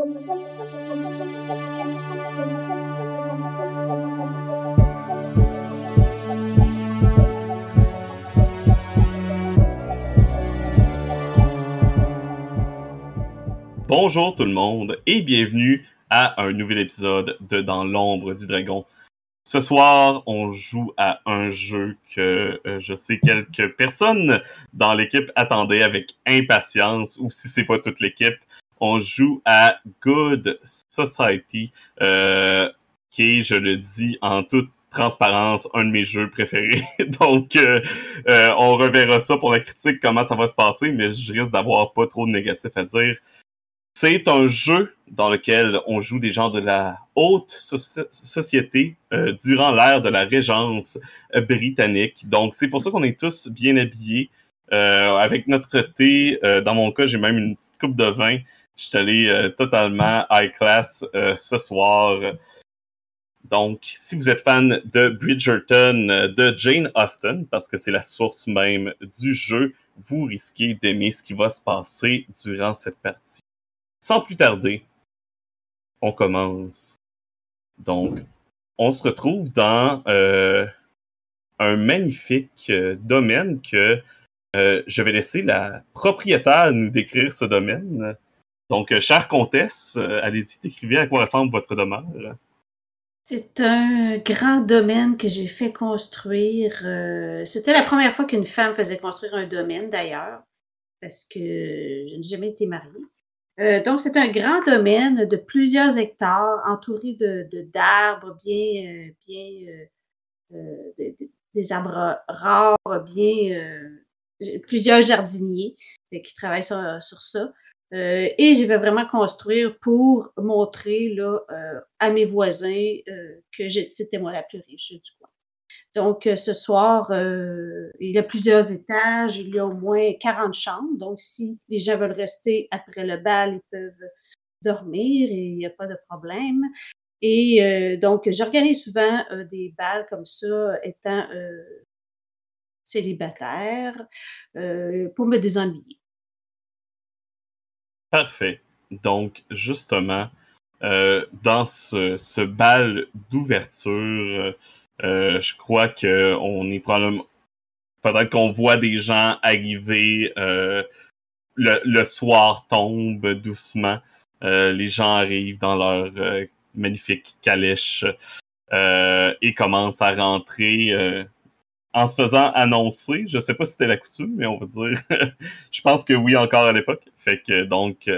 Bonjour tout le monde et bienvenue à un nouvel épisode de Dans l'ombre du dragon. Ce soir, on joue à un jeu que euh, je sais quelques personnes dans l'équipe attendaient avec impatience, ou si c'est pas toute l'équipe, on joue à Good Society, euh, qui est, je le dis en toute transparence, un de mes jeux préférés. Donc, euh, on reverra ça pour la critique, comment ça va se passer, mais je risque d'avoir pas trop de négatifs à dire. C'est un jeu dans lequel on joue des gens de la haute société euh, durant l'ère de la Régence euh, britannique. Donc, c'est pour ça qu'on est tous bien habillés. Euh, avec notre thé, dans mon cas, j'ai même une petite coupe de vin. Je suis allé totalement high class ce soir. Donc, si vous êtes fan de Bridgerton, de Jane Austen, parce que c'est la source même du jeu, vous risquez d'aimer ce qui va se passer durant cette partie sans plus tarder, on commence. Donc, on se retrouve dans euh, un magnifique euh, domaine que euh, je vais laisser la propriétaire nous décrire ce domaine. Donc, chère comtesse, allez-y, décrivez à quoi ressemble votre demeure. C'est un grand domaine que j'ai fait construire. C'était la première fois qu'une femme faisait construire un domaine, d'ailleurs, parce que je n'ai jamais été mariée. Euh, donc, c'est un grand domaine de plusieurs hectares, entouré de, d'arbres bien, euh, euh, des arbres rares, bien plusieurs jardiniers qui travaillent sur, ça. Et je vais vraiment construire pour montrer là, à mes voisins que c'était moi la plus riche du coin. Donc, euh, ce soir, euh, il y a plusieurs étages, il y a au moins 40 chambres. Donc, si les gens veulent rester après le bal, ils peuvent dormir et il n'y a pas de problème. Et euh, donc, j'organise souvent des bals comme ça, étant célibataire, pour me désennuyer. Parfait. Donc, justement, dans ce, ce bal d'ouverture, euh, je crois qu'on est probablement. Peut-être qu'on voit des gens arriver. Euh, le, soir tombe doucement. Euh, les gens arrivent dans leur magnifique calèche et commencent à rentrer en se faisant annoncer. Je sais pas si c'était la coutume, mais on va dire. je pense que oui, encore à l'époque. Fait que donc,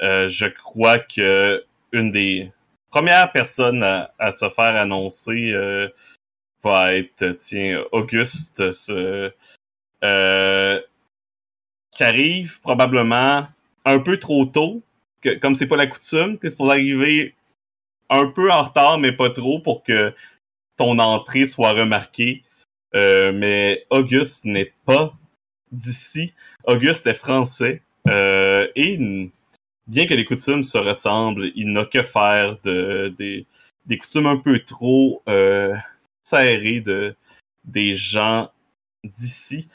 je crois que une des première personne à, se faire annoncer euh, va être, tiens, Auguste, euh, qui arrive probablement un peu trop tôt, que, comme c'est pas la coutume, t'es supposé arriver un peu en retard, mais pas trop pour que ton entrée soit remarquée. Euh, mais Auguste n'est pas d'ici. Auguste est français et bien que les coutumes se ressemblent, il n'a que faire de, des, coutumes un peu trop euh, serrées de, des gens d'ici.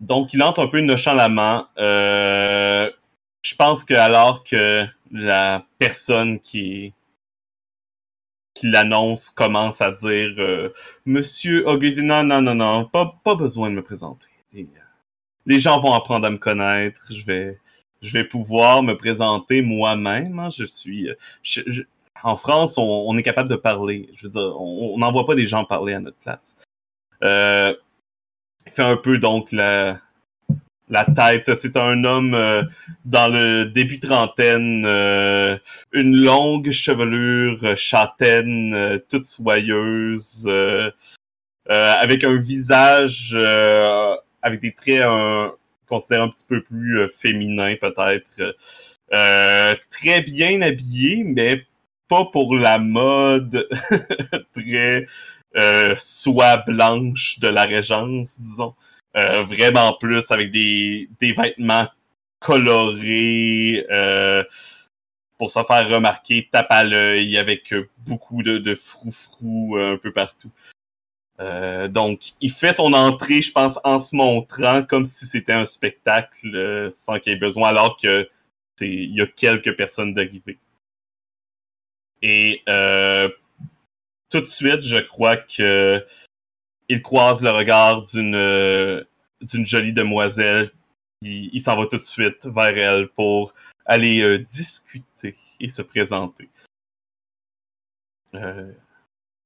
Donc, il entre un peu nonchalamment. Euh, je pense que alors que la personne qui qui l'annonce commence à dire euh, Monsieur Augustin, non, non, non, non, pas, pas besoin de me présenter. les gens vont apprendre à me connaître. Je vais, je vais pouvoir me présenter moi-même. Hein. Je suis. Euh, en France, on, est capable de parler. Je veux dire, on n'envoie pas des gens parler à notre place. Euh, fait un peu donc la, la tête. C'est un homme euh, dans le début trentaine, une longue chevelure châtaine, toute soyeuse, avec un visage avec des traits considère un petit peu plus euh, féminin peut-être. Euh, très bien habillé, mais pas pour la mode très euh, soie blanche de la Régence, disons. Euh, vraiment plus avec des, des vêtements colorés pour se faire remarquer, tape à l'œil avec beaucoup de, de froufrou un peu partout. Euh, donc, il fait son entrée, je pense, en se montrant comme si c'était un spectacle euh, sans qu'il ait besoin, alors que il y a quelques personnes d'arrivée. Et euh, tout de suite, je crois que il croise le regard d'une d'une jolie demoiselle. Il, s'en va tout de suite vers elle pour aller euh, discuter et se présenter. Euh,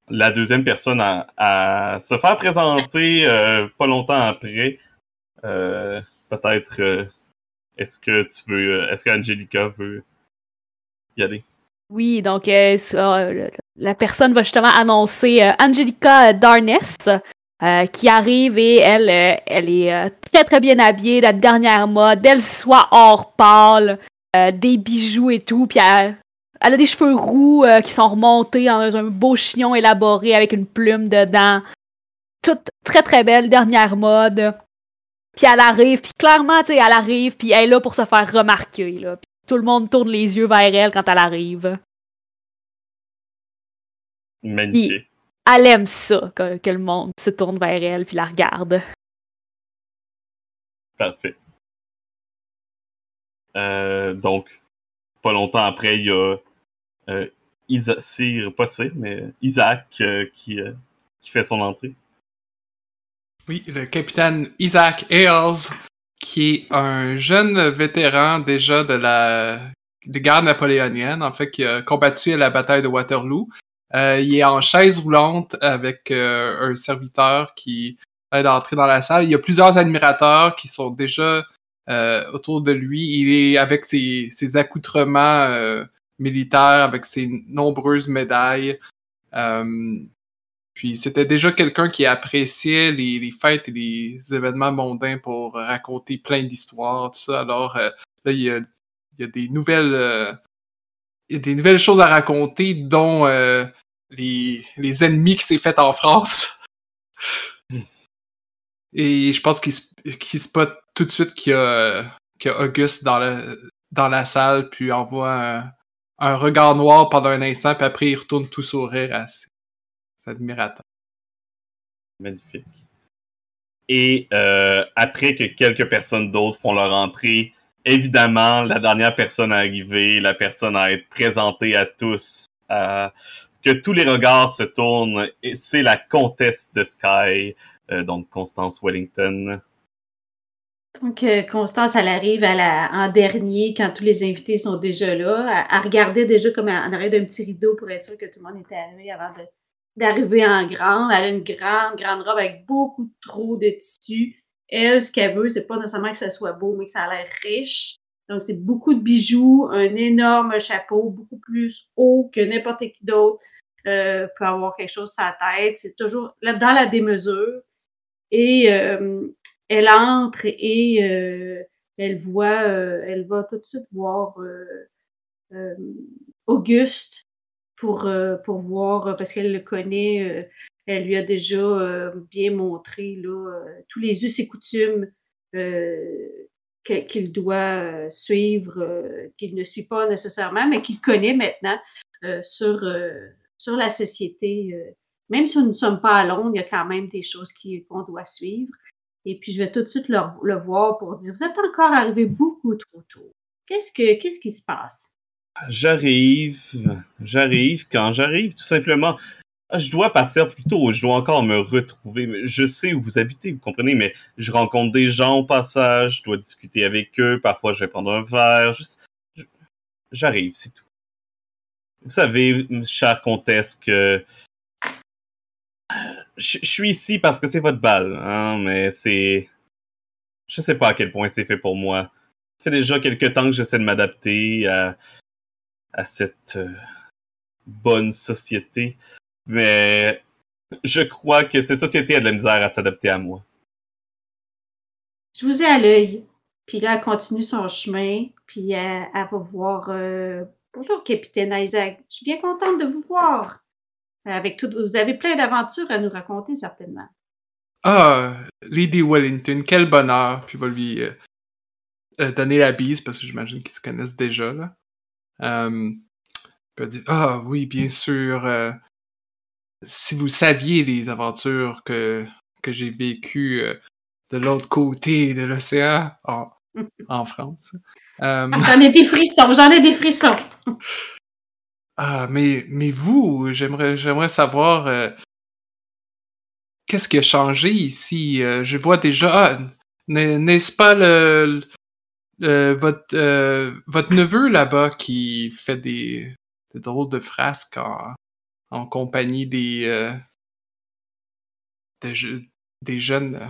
la deuxième personne à, se faire présenter euh, pas longtemps après, euh, peut-être euh, est-ce que tu veux, est-ce que Angelica veut y aller? Oui, donc euh, la personne va justement annoncer euh, Angelica Darness, euh, qui arrive et elle, euh, est très très bien habillée, la dernière mode, belle soie or pâle, des bijoux et tout, puis elle, a des cheveux roux qui sont remontés dans un beau chignon élaboré avec une plume dedans. Toute très très belle, dernière mode. Puis elle arrive, puis clairement, tu sais, elle arrive, puis elle est là pour se faire remarquer, là. Tout le monde tourne les yeux vers elle quand elle arrive. Magnifique. Elle aime ça, que, que le monde se tourne vers elle puis la regarde. Parfait. Euh, donc, pas longtemps après, il y a euh, Isa- pas Sir, mais Isaac euh, qui, euh, qui fait son entrée. Oui, le capitaine Isaac Ailes, qui est un jeune vétéran déjà de la des guerres napoléoniennes, en fait, qui a combattu à la bataille de Waterloo. Euh, il est en chaise roulante avec euh, un serviteur qui aide à entrer dans la salle. Il y a plusieurs admirateurs qui sont déjà euh, autour de lui. Il est avec ses, accoutrements militaires, avec ses nombreuses médailles. Puis c'était déjà quelqu'un qui appréciait les, fêtes et les événements mondains pour raconter plein d'histoires, tout ça. Alors là, il y a, des nouvelles y a des nouvelles choses à raconter, dont euh, les, les ennemis qui s'est fait en France. Et je pense qu'il qu'il spot tout de suite qu'il y a, qu'il y a Auguste dans la, dans la salle, puis envoie un, un regard noir pendant un instant, puis après il retourne tout sourire à ses, ses admirateurs. Magnifique. Et euh, après que quelques personnes d'autres font leur entrée, évidemment, la dernière personne à arriver, la personne à être présentée à tous, que tous les regards se tournent, c'est la comtesse de Sky, euh, donc Constance Wellington. Donc, euh, Constance, elle arrive en dernier quand tous les invités sont déjà là. Elle, elle regardait déjà comme en arrière d'un petit rideau pour être sûr que tout le monde était arrivé avant d'arriver en grande. Elle a une grande, grande robe avec beaucoup trop de tissu. Elle, ce qu'elle veut, c'est pas nécessairement que ça soit beau, mais que ça a l'air riche. Donc, c'est beaucoup de bijoux, un énorme chapeau, beaucoup plus haut que n'importe qui d'autre euh, peut avoir quelque chose sur sa tête. C'est toujours dans la démesure. Et euh, elle entre et euh, elle voit, elle va tout de suite voir Auguste pour, voir, parce qu'elle le connaît, elle lui a déjà euh, bien montré là, euh, tous les us et coutumes euh, qu'il doit suivre, qu'il ne suit pas nécessairement, mais qu'il connaît maintenant sur, sur la société. même si nous ne sommes pas à Londres, il y a quand même des choses qu'on doit suivre. Et puis, je vais tout de suite le, le voir pour dire, vous êtes encore arrivé beaucoup trop tôt. Qu'est-ce que, qu'est-ce qui se passe? J'arrive, j'arrive, quand j'arrive, tout simplement. Je dois partir plus tôt, je dois encore me retrouver. Je sais où vous habitez, vous comprenez, mais je rencontre des gens au passage, je dois discuter avec eux, parfois je vais prendre un verre. J'arrive, c'est tout. Vous savez, chère comtesse, que je, suis ici parce que c'est votre bal, hein, mais c'est... Je sais pas à quel point c'est fait pour moi. Ça fait déjà quelques temps que j'essaie de m'adapter à, à cette euh, bonne société, mais je crois que cette société a de la misère à s'adapter à moi. Je vous ai à l'œil. Puis là, elle continue son chemin, puis elle, elle va voir... euh, Bonjour, capitaine Isaac. Je suis bien contente de vous voir. Avec tout, vous avez plein d'aventures à nous raconter, certainement. Ah, Lady Wellington, quel bonheur! Puis va lui euh, euh, donner la bise parce que j'imagine qu'ils se connaissent déjà. Là. Euh, puis elle dit Ah oui, bien sûr. Euh, si vous saviez les aventures que, que j'ai vécues euh, de l'autre côté de l'océan, en, en France, Euh, Ah, J'en ai des frissons, j'en ai des frissons. ah, mais, mais vous, j'aimerais, j'aimerais savoir euh, qu'est-ce qui a changé ici? Euh, je vois déjà. ah, n'est- n'est-ce pas le, le- votre, euh, votre neveu là-bas qui fait des, des drôles de frasques en, en compagnie des, euh, des, je- des jeunes. euh,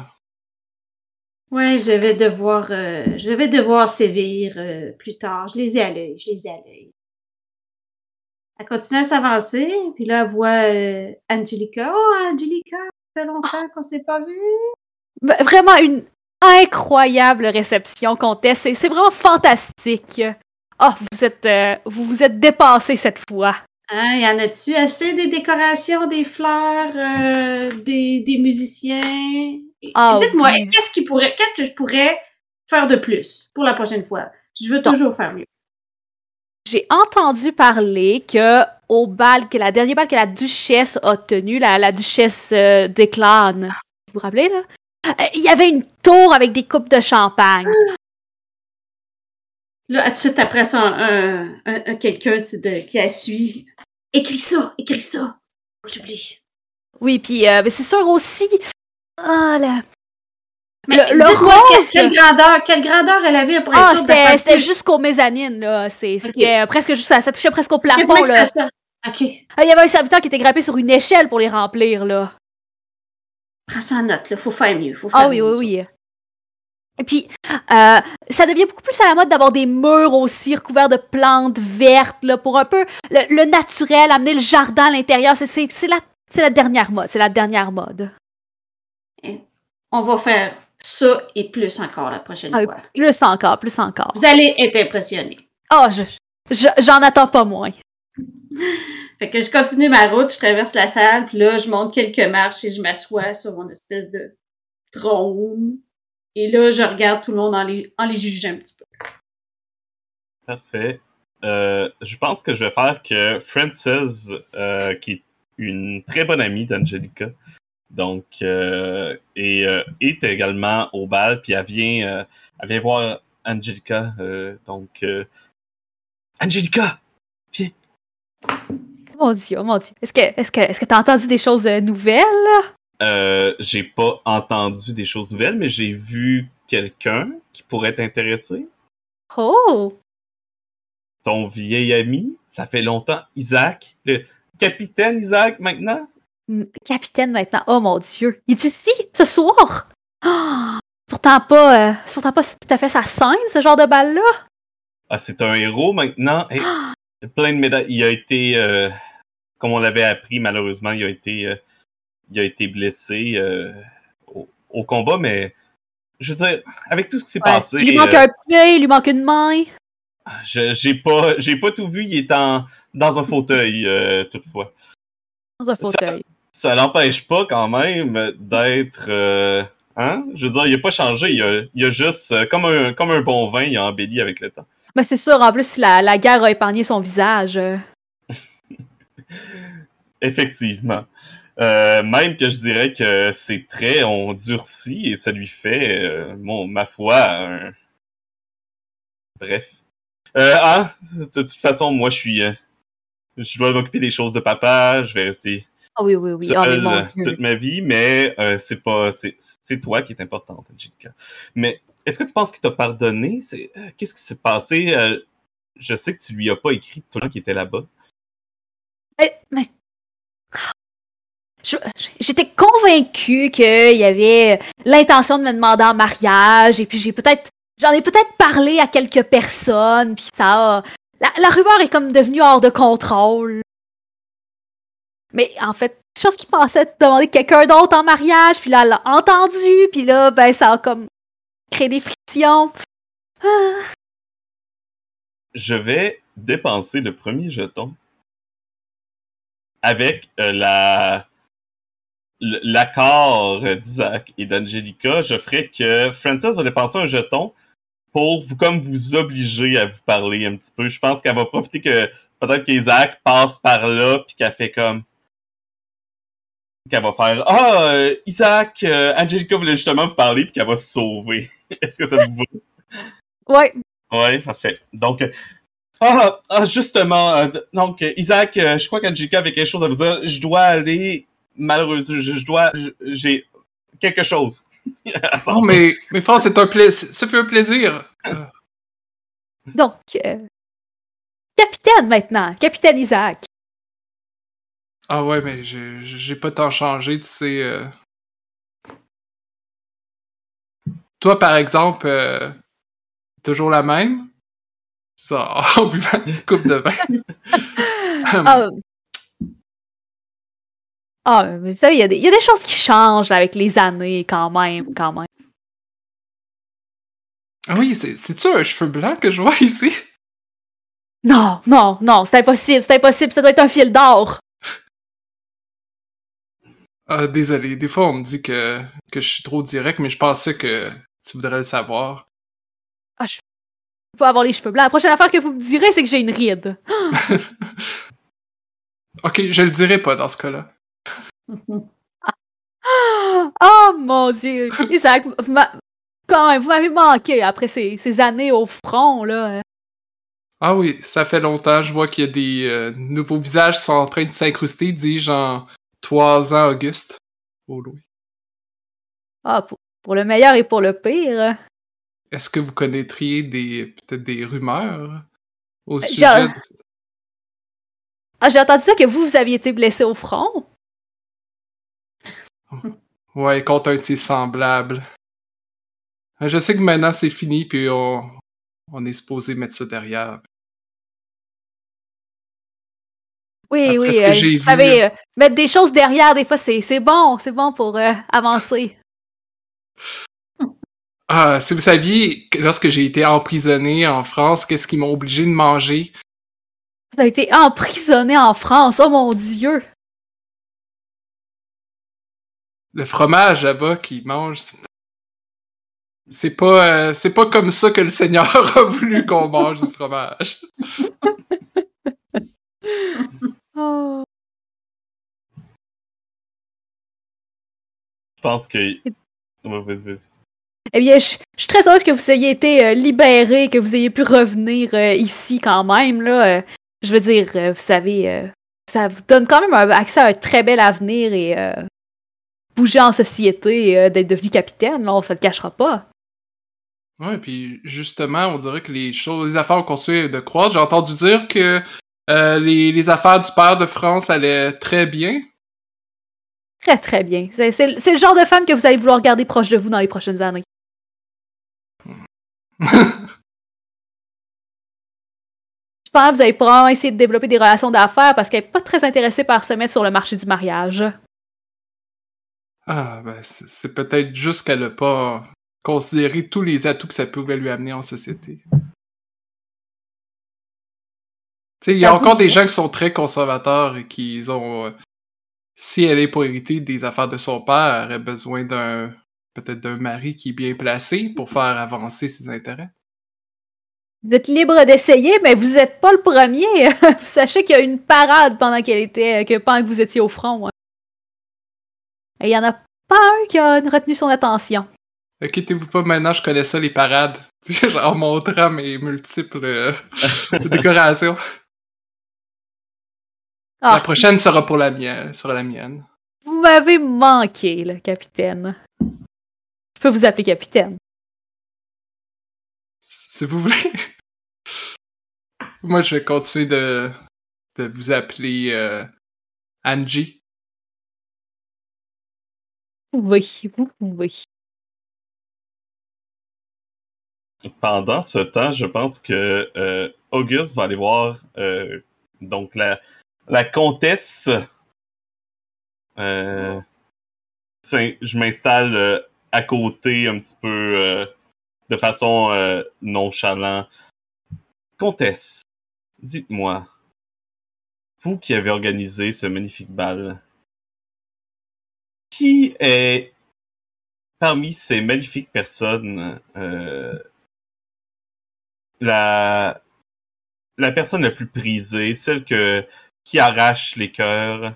Ouais, je vais devoir, euh, je vais devoir sévir euh, plus tard. Je les ai à l'œil, je les ai à l'œil. Elle continue à s'avancer, puis là, elle voit euh, Angelica. Oh, Angelica, ça fait longtemps qu'on s'est pas vu. V- Vraiment une incroyable réception, comtesse. C'est c'est vraiment fantastique. Oh, vous êtes, euh, vous vous êtes dépassé cette fois. Hein, y en a-tu assez des décorations, des fleurs, euh, des, des musiciens? Ah Dites-moi, oui. qu'est-ce qui pourrait, qu'est-ce que je pourrais faire de plus pour la prochaine fois? Je veux toujours faire mieux. J'ai entendu parler que au bal, que la dernière bal que la duchesse a tenu, la, la duchesse euh, d'Éclane, vous vous rappelez là? Euh, Il y avait une tour avec des coupes de champagne. Là, tout de suite après ça, un, un- un- quelqu'un qui a suivi. Écris ça, écris ça. J'oublie. Oui, puis euh, mais c'est sûr aussi. Ah là. Mais Le- le rose! Quelle, quelle grandeur, quelle grandeur elle avait pour être Ah, c'était faire c'était plus? jusqu'au mezzanine là. C'était euh, presque juste ça, ça touchait presque au plafond là. ça, ça. OK. Ah, Il y avait un serviteur qui était grimpé sur une échelle pour les remplir là. Prends ça en note, là. Faut faire mieux. Faut faire Ah oui, mieux, oui, ça. oui. Et puis, euh, ça devient beaucoup plus à la mode d'avoir des murs aussi recouverts de plantes vertes, là, pour un peu le, le naturel, amener le jardin à l'intérieur. C'est- la, dernière mode. C'est la dernière mode. On va faire ça et plus encore la prochaine Ah, fois. Plus encore, plus encore. Vous allez être impressionnés. Oh, je, je- j'en attends pas moins. Fait que je continue ma route, je traverse la salle, puis là, je monte quelques marches et je m'assois sur mon espèce de trône. Et là, je regarde tout le monde en les, en les jugeant un petit peu. Parfait. Euh, je pense que je vais faire que Frances, euh, qui est une très bonne amie d'Angelica, donc, euh, et, euh, est également au bal, puis elle vient, euh, elle vient voir Angelica. euh, donc, euh, Angelica! Oh mon Dieu, oh mon Dieu. Est-ce que, est-ce que, est-ce que t'as entendu des choses nouvelles? Euh, j'ai pas entendu des choses nouvelles, mais j'ai vu quelqu'un qui pourrait t'intéresser. Oh! Ton vieil ami, ça fait longtemps, Isaac, le capitaine Isaac maintenant? Hmm, Capitaine maintenant. Oh mon Dieu. Il est ici, ce soir! Ah! pourtant pas, euh, c'est pourtant pas tout à fait sa scène, ce genre de bal-là. Ah, c'est un héros maintenant. Hey, Ah! plein de médailles. Il a été, euh, comme on l'avait appris, malheureusement, il a été, il a été blessé euh, au, au combat, mais je veux dire, avec tout ce qui s'est Ouais. passé, Il lui manque euh, un pied, il lui manque une main. j'ai pas, j'ai pas tout vu. Il est en, dans un fauteuil, euh, toutefois. Dans un fauteuil. Ça l'empêche pas quand même d'être, hein? Je veux dire, il a pas changé. Il a, il a juste, euh, comme un, comme un bon vin, il a embelli avec le temps. Ben c'est sûr, en plus, la, la guerre a épargné son visage. Effectivement. Euh, même que je dirais que ses traits ont durci et ça lui fait, euh, bon, ma foi, un... Bref. Euh, ah, de toute façon, moi, je suis... euh, je dois m'occuper des choses de papa, je vais rester Ah oui, oui, oui. seul Oh, toute ma vie, mais euh, c'est pas... C'est c'est toi qui est importante, Angelica. Mais est-ce que tu penses qu'il t'a pardonné? C'est- euh, Qu'est-ce qui s'est passé? Euh, je sais que tu lui as pas écrit tout le temps qui était là-bas. Mais- mais- J'étais convaincue qu'il y avait l'intention de me demander en mariage, et puis j'ai peut-être, j'en ai peut-être parlé à quelques personnes, puis ça a, la, rumeur est comme devenue hors de contrôle. Mais en fait, je pense qu'il pensait demander quelqu'un d'autre en mariage, puis là, elle l'a entendu, puis là, ben, ça a comme créé des frictions. Ah. je vais dépenser le premier jeton avec euh, la l'accord d'Isaac et d'Angelica. Je ferai que Frances va dépenser un jeton pour vous comme vous obliger à vous parler un petit peu. Je pense qu'elle va profiter que peut-être qu'Isaac passe par là puis qu'elle fait comme qu'elle va faire ah euh, Isaac euh, Angelica voulait justement vous parler puis qu'elle va se sauver. Est-ce que ça vous va Ouais, Ouais, parfait. Donc, euh, ah, ah, justement, euh, donc, Isaac, je crois qu'Angelica avait quelque chose à vous dire. Je dois aller, malheureusement, je, je dois, j'ai quelque chose. Oh, mais, mais c'est un plaisir. Ça fait un plaisir. Donc, euh, capitaine maintenant, capitaine Isaac. Ah ouais, mais j'ai pas tant changé, tu sais. euh. Toi, par exemple, euh, toujours la même? Ça, en buvant une coupe de vin. Ah, mais vous savez, il y, a des- il y a des choses qui changent là, avec les années quand même, quand même. Ah oui, c'est- c'est-tu un cheveu blanc que je vois ici? Non, non, non, c'est impossible, c'est impossible, ça doit être un fil d'or. Ah, désolé, des fois on me dit que, que je suis trop direct, mais je pensais que tu voudrais le savoir. Je peux avoir les cheveux blancs. La prochaine affaire que vous me direz, c'est que j'ai une ride. Ok, je le dirai pas dans ce cas-là. Oh mon dieu! Isaac, quand même, vous m'avez manqué après ces, ces années au front, là. Ah oui, ça fait longtemps, je vois qu'il y a des euh, nouveaux visages qui sont en train de s'incruster, dis-je en trois ans, Auguste. Oh Louis. Ah, pour, pour le meilleur et pour le pire. Est-ce que vous connaîtriez des peut-être des rumeurs au Genre- sujet de- Ah, j'ai entendu ça que vous, vous aviez été blessé au front. Ouais, contre un de ses semblables. Euh, Je sais que maintenant c'est fini, puis on, on est supposé mettre ça derrière. Oui, Après oui, euh, j'ai vous vu, savez, euh, mettre des choses derrière, des fois, c'est bon, c'est bon pour euh, avancer. Ah, si vous saviez, que lorsque j'ai été emprisonné en France, qu'est-ce qu'ils m'ont obligé de manger? Vous avez été emprisonné en France, oh mon dieu! Le fromage là-bas qu'ils mangent. c'est- C'est pas, euh, c'est pas comme ça que le Seigneur a voulu qu'on mange du fromage. Oh. Je pense que. Ouais, vas-y, vas-y. Eh bien, je, je suis très heureuse que vous ayez été euh, libéré, que vous ayez pu revenir euh, ici quand même. Là, Euh, je veux dire, euh, vous savez, euh, ça vous donne quand même un accès à un très bel avenir et euh, bouger en société, euh, d'être devenu capitaine, là, on se le cachera pas. Ouais, puis justement, on dirait que les choses, les affaires ont continué de croître. J'ai entendu dire que euh, les, les affaires du père de France allaient très bien. Très, très bien. C'est c'est- c'est le genre de femme que vous allez vouloir garder proche de vous dans les prochaines années. Je pense que vous allez probablement essayer de développer des relations d'affaires parce qu'elle n'est pas très intéressée par se mettre sur le marché du mariage. Ah, ben, c'est peut-être juste qu'elle n'a pas considéré tous les atouts que ça pouvait lui amener en société. Tu sais, il y a Ah, encore des gens qui sont très conservateurs et qui ont. euh, si elle est pour hériter des affaires de son père, elle aurait besoin d'un. peut-être d'un mari qui est bien placé pour faire avancer ses intérêts. Vous êtes libre d'essayer, mais vous n'êtes pas le premier. vous sachez qu'il y a eu une parade pendant qu'elle était, que pendant que vous étiez au front. hein. Et il n'y en a pas un qui a retenu son attention. Inquiétez-vous pas, maintenant je connais ça, les parades. En montrant mes multiples euh, décorations. Ah, La prochaine sera pour la mienne. Sera la mienne. vous m'avez manqué, le capitaine. Je peux vous appeler capitaine. Si vous voulez. Moi, je vais continuer de, de vous appeler euh, Angie. Oui, vous pouvez. Pendant ce temps, je pense que euh, Auguste va aller voir euh, la, comtesse. Euh, je m'installe à côté un petit peu de façon nonchalante. Comtesse, dites-moi, vous qui avez organisé ce magnifique bal, qui est parmi ces magnifiques personnes euh, la, la personne la plus prisée, celle que, qui arrache les cœurs?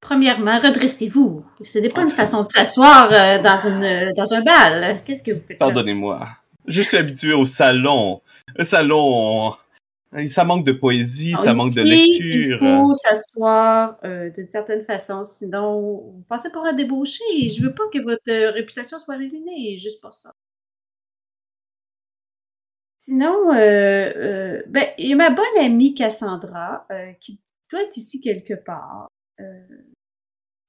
Premièrement, redressez-vous. Ce n'est pas une façon de s'asseoir euh, dans, une, dans un bal. Qu'est-ce que vous faites? Pardonnez-moi. Je suis habitué au salon. Le salon, ça manque de poésie, ça manque de lecture. Il faut s'asseoir euh, d'une certaine façon, sinon vous passez pour un débauché. Je veux pas que votre euh, réputation soit ruinée, juste pour ça. Sinon, euh, ben, il y a ma bonne amie Cassandra qui doit être ici quelque part,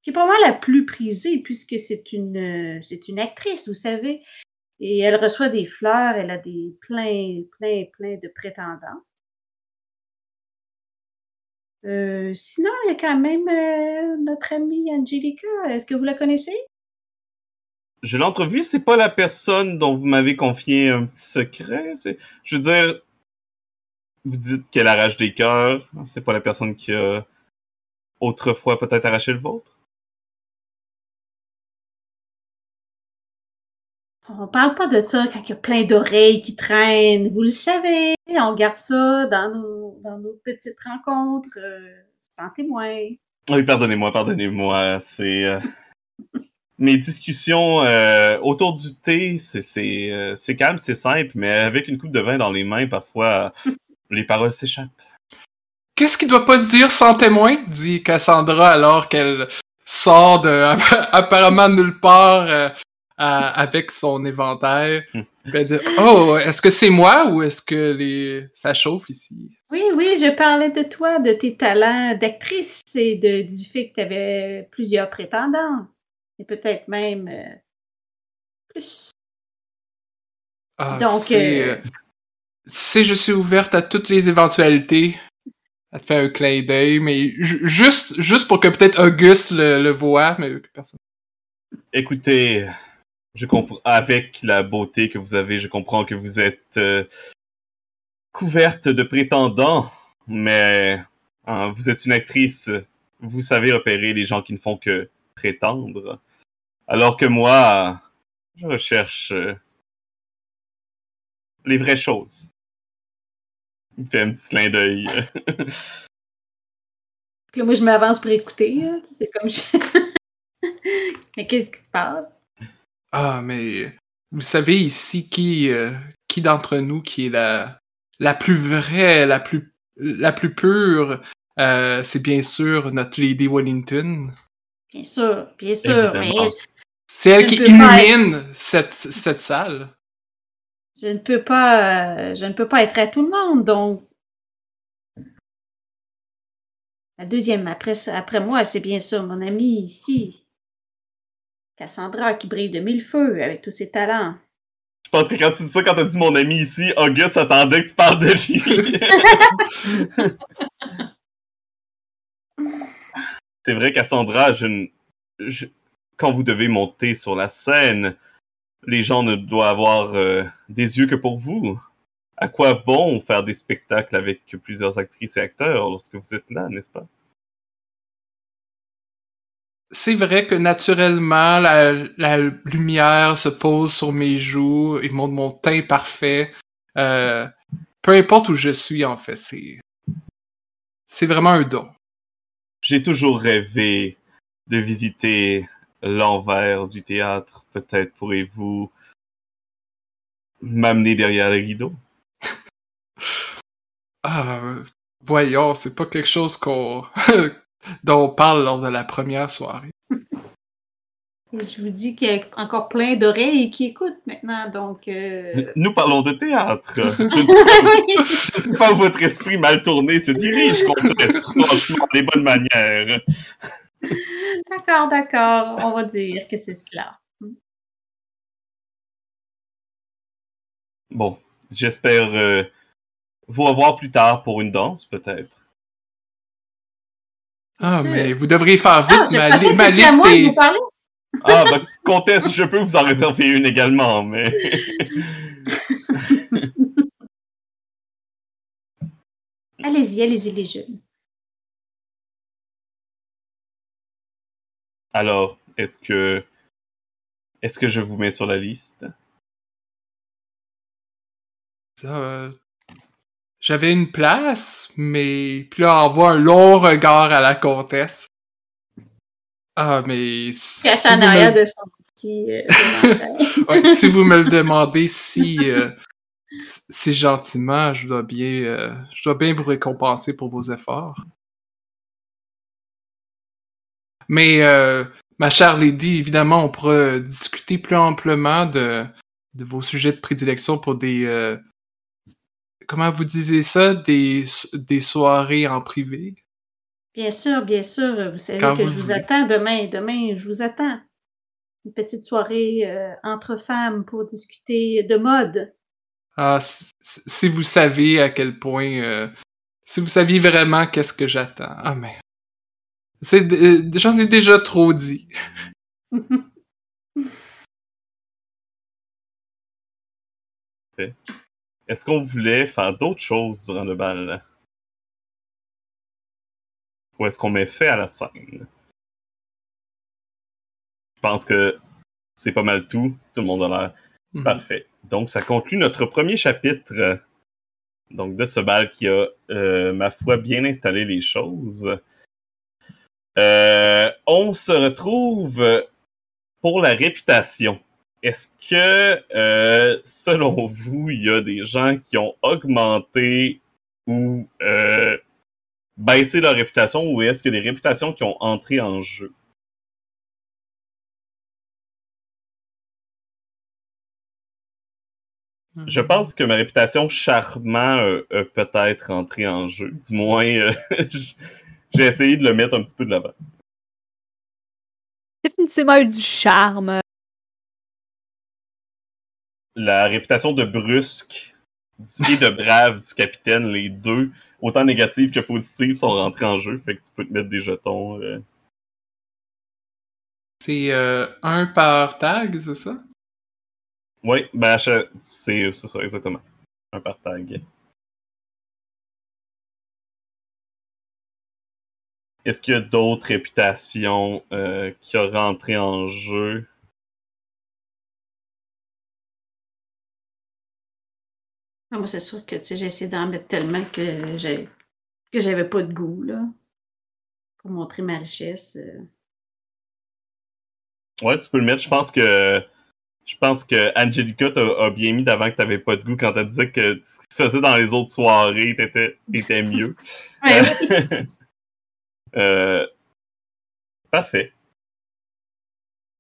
qui est pas mal la plus prisée puisque c'est une, c'est une actrice, vous savez, et elle reçoit des fleurs, elle a des plein, plein, plein de prétendants. Euh, sinon, il y a quand même euh, notre amie Angelica. Est-ce que vous la connaissez? Je l'ai entrevue, c'est pas la personne dont vous m'avez confié un petit secret. Je veux dire, vous dites qu'elle arrache des cœurs. C'est pas la personne qui a autrefois peut-être arraché le vôtre? On parle pas de ça quand il y a plein d'oreilles qui traînent. Vous le savez, on garde ça dans nos, dans nos petites rencontres euh, sans témoin. Oui, pardonnez-moi, pardonnez-moi. C'est. Euh, mes discussions euh, autour du thé, c'est calme, c'est simple, mais avec une coupe de vin dans les mains, parfois, les paroles s'échappent. Qu'est-ce qui doit pas se dire sans témoin? dit Cassandra alors qu'elle sort de apparemment nulle part avec son éventail. Hmm. Elle dit Oh, est-ce que c'est moi ou est-ce que les... ça chauffe ici? Oui, oui, je parlais de toi, de tes talents d'actrice et de, du fait que tu avais plusieurs prétendants. Et peut-être même euh, plus. Ah, Donc. Tu sais, euh, tu sais, je suis ouverte à toutes les éventualités. Elle te fait un clin d'œil, mais juste, juste pour que peut-être Auguste le, le voit, mais personne. Écoutez, je comprends avec la beauté que vous avez, je comprends que vous êtes euh, couverte de prétendants, mais hein, vous êtes une actrice, vous savez repérer les gens qui ne font que prétendre, alors que moi, je recherche euh, les vraies choses. Il fait un petit clin d'œil. moi, je m'avance pour écouter. C'est comme Mais qu'est-ce qui se passe? Ah, mais vous savez ici qui, euh, qui d'entre nous qui est la, la plus vraie, la plus, la plus pure, euh, c'est bien sûr notre Lady Wellington. Bien sûr, bien sûr, mais... C'est elle qui illumine cette, cette salle. Je ne peux pas, euh, je ne peux pas être à tout le monde, donc. La deuxième après, après moi, c'est bien sûr mon ami ici, Cassandra qui brille de mille feux avec tous ses talents. Je pense que quand tu dis ça, quand t'as dit mon ami ici, Auguste attendait que tu parles de lui. C'est vrai, Cassandra, je, quand vous devez monter sur la scène, les gens ne doivent avoir euh, des yeux que pour vous. À quoi bon faire des spectacles avec plusieurs actrices et acteurs lorsque vous êtes là, n'est-ce pas? C'est vrai que naturellement, la, lumière se pose sur mes joues et montre mon teint parfait. Euh, peu importe où je suis, en fait, c'est. C'est vraiment un don. J'ai toujours rêvé de visiter l'envers du théâtre. Peut-être pourrez-vous m'amener derrière les rideaux. ah, voyons, c'est pas quelque chose qu'on dont on parle lors de la première soirée. je vous dis qu'il y a encore plein d'oreilles qui écoutent maintenant, donc... Euh, Nous parlons de théâtre. Je ne sais pas, où votre esprit mal tourné se dirige, comtesse. Franchement, les bonnes manières. D'accord, d'accord. On va dire que c'est cela. Bon, j'espère euh, vous revoir plus tard pour une danse, peut-être. Ah, mais vous devriez faire vite. Ah, ma, ma liste est. Ah, bah, comtesse, je peux vous en réserver une également, mais. allez-y, allez-y, les jeunes. Alors, est-ce que. Est-ce que je vous mets sur la liste? Ça, j'avais une place, mais puis là, on voit un long regard à la comtesse. Ah, mais. si- Caché si en vous me- arrière de son petit. euh. Ouais, si vous me le demandez si, euh, si gentiment, je dois bien, euh, je dois bien vous récompenser pour vos efforts. Mais euh, ma chère Lady, évidemment, on pourra discuter plus amplement de, de vos sujets de prédilection pour des comment vous disiez ça, des, des soirées en privé? Bien sûr, bien sûr. Vous savez Quand que vous je vous voulez. attends demain. Demain, je vous attends. Une petite soirée euh, entre femmes pour discuter de mode. Ah, si, vous saviez à quel point, euh, si vous saviez vraiment qu'est-ce que j'attends. Ah merde. C'est, euh, j'en ai déjà trop dit. Est-ce qu'on voulait faire d'autres choses durant le bal? Ou est-ce qu'on met fait à la scène? Je pense que c'est pas mal tout. Tout le monde a l'air Mhm. parfait. Donc, ça conclut notre premier chapitre donc de ce bal qui a, euh, ma foi, bien installé les choses. Euh, on se retrouve pour la réputation. Est-ce que, euh, selon vous, il y a des gens qui ont augmenté ou euh, baissé leur réputation ou est-ce qu'il y a des réputations qui ont entré en jeu? Je pense que ma réputation charmant euh, a peut-être entré en jeu. Du moins, euh, j'ai essayé de le mettre un petit peu de l'avant. Définitivement eu du charme. La réputation de brusque et de brave du capitaine, les deux, autant négatives que positives, sont rentrées en jeu. Fait que tu peux te mettre des jetons. euh. C'est euh, un par tag, c'est ça? Oui, ben, c'est ça, exactement. Un par tag. Est-ce qu'il y a d'autres réputations euh, qui ont rentré en jeu? Moi, c'est sûr que tu sais, j'ai essayé d'en mettre tellement que j'ai que j'avais pas de goût, là. Pour montrer ma richesse. euh. Ouais, tu peux le mettre. Je pense que je pense que Angelica t'a bien mis d'avant que t'avais pas de goût quand t'as disait que ce que tu faisais dans les autres soirées t'étais était mieux. Ouais, oui. Euh, parfait.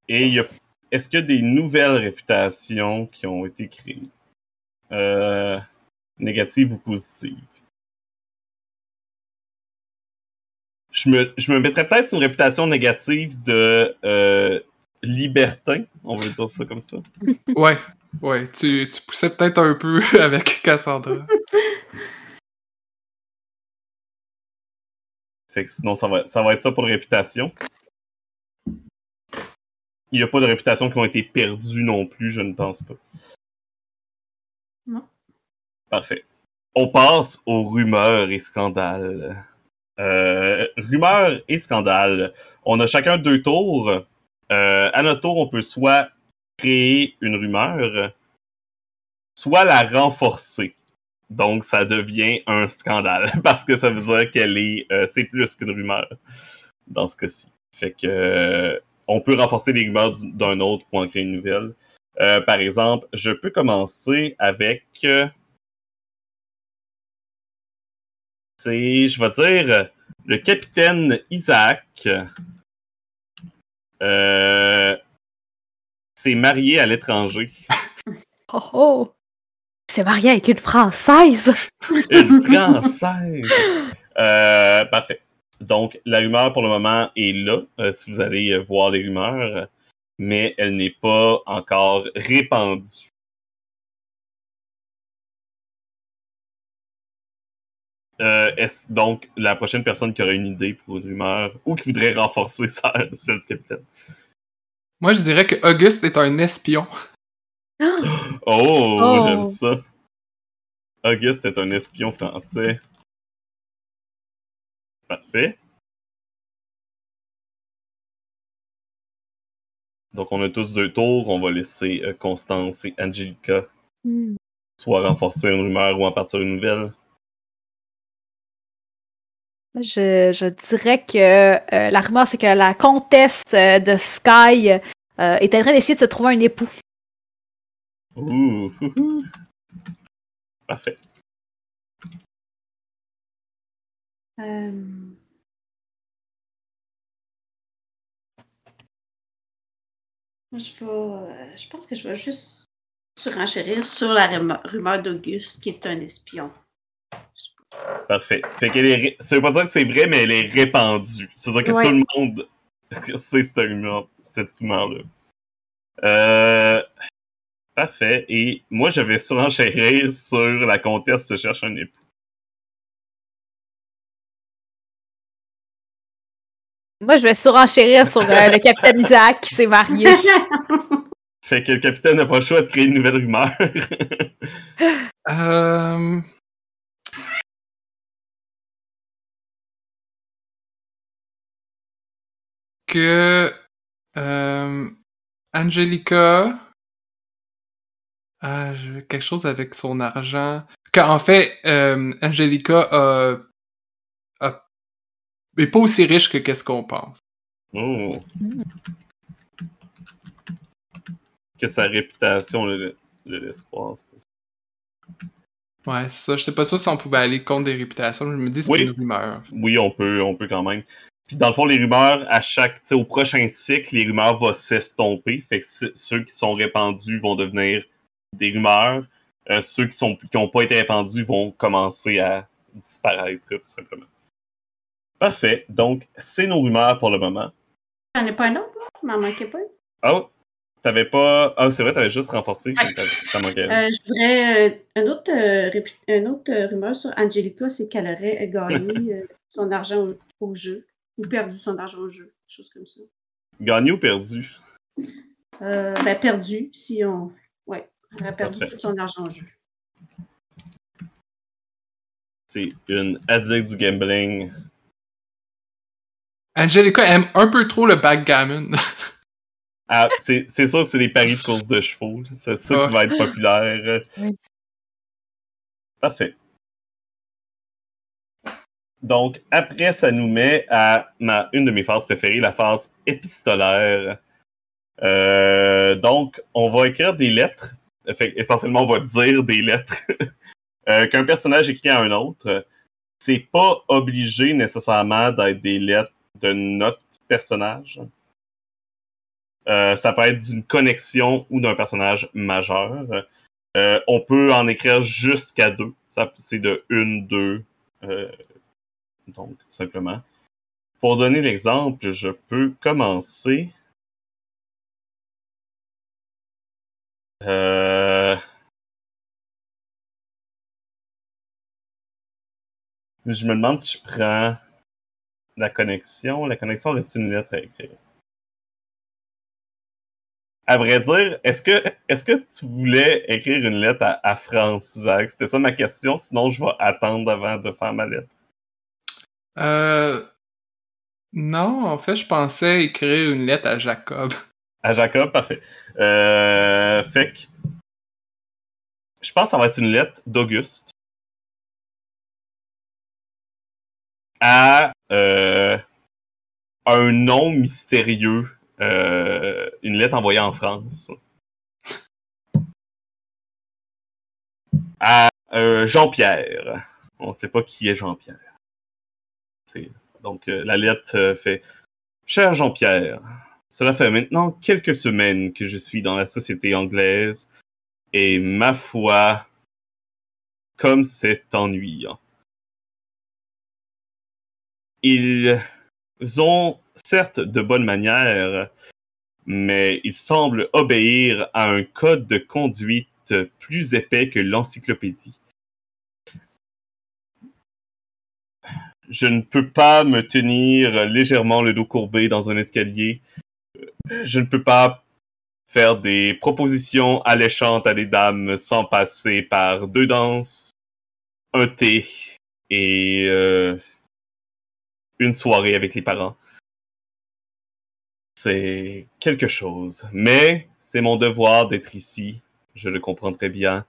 Et y a- est-ce qu'il y a des nouvelles réputations qui ont été créées? Euh, négatives ou positives? Je me, je me mettrais peut-être sur une réputation négative de euh, libertin, on va dire ça comme ça. Ouais, ouais. Tu, tu poussais peut-être un peu avec Cassandra. Fait que sinon, ça va, ça va être ça pour la réputation. Il n'y a pas de réputation qui ont été perdues non plus, je ne pense pas. Parfait. On passe aux rumeurs et scandales. Euh, rumeurs et scandales. On a chacun deux tours. Euh, à notre tour, on peut soit créer une rumeur, soit la renforcer. Donc, ça devient un scandale parce que ça veut dire qu'elle est, euh, c'est plus qu'une rumeur dans ce cas-ci. Fait que on peut renforcer les rumeurs du- d'un autre pour en créer une nouvelle. Par exemple, je peux commencer avec, c'est, je vais dire, le capitaine Isaac. Euh, s'est marié à l'étranger. Oh oh! C'est marié avec une Française! Une Française! Euh, parfait. Donc, la rumeur pour le moment est là, euh, si vous allez voir les rumeurs, mais elle n'est pas encore répandue. Euh, est-ce donc la prochaine personne qui aurait une idée pour une rumeur ou qui voudrait renforcer ça, celle du capitaine? Moi, je dirais que Auguste est un espion. Oh, Oh. j'aime ça. Auguste est un espion français. Parfait. Donc, on a tous deux tours. On va laisser euh, Constance et Angelica Hmm. soit renforcer une rumeur ou en partir une nouvelle. Je, je dirais que euh, la rumeur, c'est que la comtesse euh, de Sky euh, est en train d'essayer de se trouver un époux. Ouh. ouh, ouh. Parfait. Euh, Je vais. euh, Je pense que je vais juste surenchérir sur la rumeur, rumeur d'Auguste, qui est un espion. Parfait. Fait qu'elle est. ré- Ça veut pas dire que c'est vrai, mais elle est répandue. C'est-à-dire que Ouais. tout le monde sait cette rumeur- cette rumeur-là. Euh... Parfait. Et moi, je vais surenchérir sur la comtesse se cherche un époux. Moi, je vais surenchérir sur euh, le capitaine Isaac qui s'est marié. Fait que le capitaine n'a pas le choix de créer une nouvelle rumeur. Euh... Que euh, Angelica a je- quelque chose avec son argent. Qu'en fait, euh, Angelica a, a- est pas aussi riche que qu'est-ce qu'on pense. oh. Que sa réputation le, le laisse croire. c'est pas ça. Ouais, c'est ça. Je sais pas sûr si on pouvait aller contre des réputations. Je me dis que c'est Oui. une rumeur. Oui, on peut, on peut quand même. Puis dans le fond, les rumeurs, à chaque, tu sais, au prochain cycle, les rumeurs vont s'estomper. Fait que ceux qui sont répandus vont devenir des rumeurs. Euh, ceux qui sont qui ont pas été répandus vont commencer à disparaître, tout simplement. Parfait. Donc, c'est nos rumeurs pour le moment. J'en ai pas un autre, là? M'en manquait pas. Oh, t'avais pas. Ah, c'est vrai, t'avais juste renforcé. Manquait. Euh, je voudrais. euh, un autre, euh, un autre euh, rumeur sur Angelica, c'est qu'elle aurait gagné son argent au, au jeu. Ou perdu son argent au jeu. Quelque chose comme ça. Gagné ou perdu? Euh, ben, perdu, si on. Ouais. Elle aurait perdu Parfait. tout son argent au jeu. C'est une addict du gambling. Angelica aime un peu trop le backgammon. Ah, c'est c'est sûr que c'est des paris de course de chevaux. C'est ça qui va être populaire. Parfait. Donc, après, ça nous met à ma, une de mes phases préférées, la phase épistolaire. Euh, donc, on va écrire des lettres. Fait, essentiellement, on va dire des lettres euh, qu'un personnage écrit à un autre. C'est pas obligé nécessairement d'être des lettres de notre personnage. Euh, ça peut être d'une connexion ou d'un personnage majeur. Euh, on peut en écrire jusqu'à deux. Ça, c'est de une, deux. Donc, tout simplement. Pour donner l'exemple, je peux commencer. Euh... Je me demande si je prends la connexion. La connexion reste une lettre à écrire? À vrai dire, est-ce que, est-ce que tu voulais écrire une lettre à, à France, Zach? C'était ça ma question, sinon je vais attendre avant de faire ma lettre. Euh... Non, en fait, je pensais écrire une lettre à Jacob. À Jacob, parfait. Euh, fait que. Je pense que ça va être une lettre d'Auguste à euh, un nom mystérieux. euh, une lettre envoyée en France. À euh, Jean-Pierre. On ne sait pas qui est Jean-Pierre. Donc, euh, la lettre euh, fait Cher Jean-Pierre, cela fait maintenant quelques semaines que je suis dans la société anglaise et ma foi, comme c'est ennuyant. Ils ont certes de bonnes manières, mais ils semblent obéir à un code de conduite plus épais que l'encyclopédie. Je ne peux pas me tenir légèrement le dos courbé dans un escalier. Je ne peux pas faire des propositions alléchantes à des dames sans passer par deux danses, un thé et euh, une soirée avec les parents. C'est quelque chose. Mais c'est mon devoir d'être ici. Je le comprends très bien.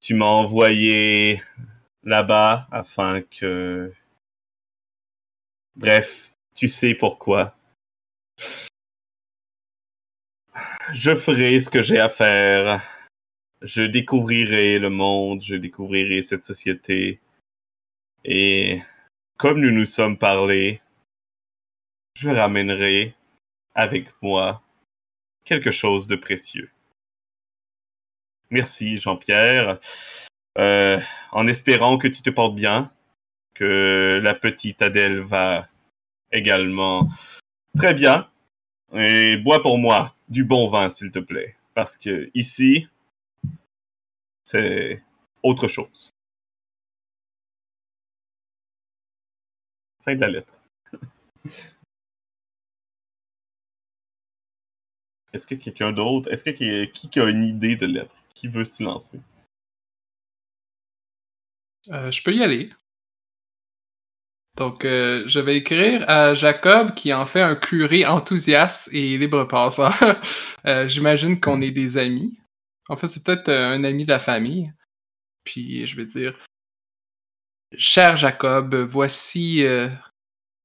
Tu m'as envoyé là-bas afin que Bref, tu sais pourquoi. Je ferai ce que j'ai à faire. Je découvrirai le monde, je découvrirai cette société. Et comme nous nous sommes parlé, je ramènerai avec moi quelque chose de précieux. Merci Jean-Pierre. Euh, en espérant que tu te portes bien, que la petite Adèle va également très bien. Et bois pour moi du bon vin, s'il te plaît. Parce que ici, c'est autre chose. Fin de la lettre. Est-ce que quelqu'un d'autre, est-ce que qui, qui a une idée de lettre? Qui veut se lancer? Euh, je peux y aller. Donc, euh, je vais écrire à Jacob, qui en fait un curé enthousiaste et libre passeur. Euh, j'imagine qu'on est des amis. En fait, c'est peut-être un ami de la famille. Puis, je vais dire Cher Jacob, voici,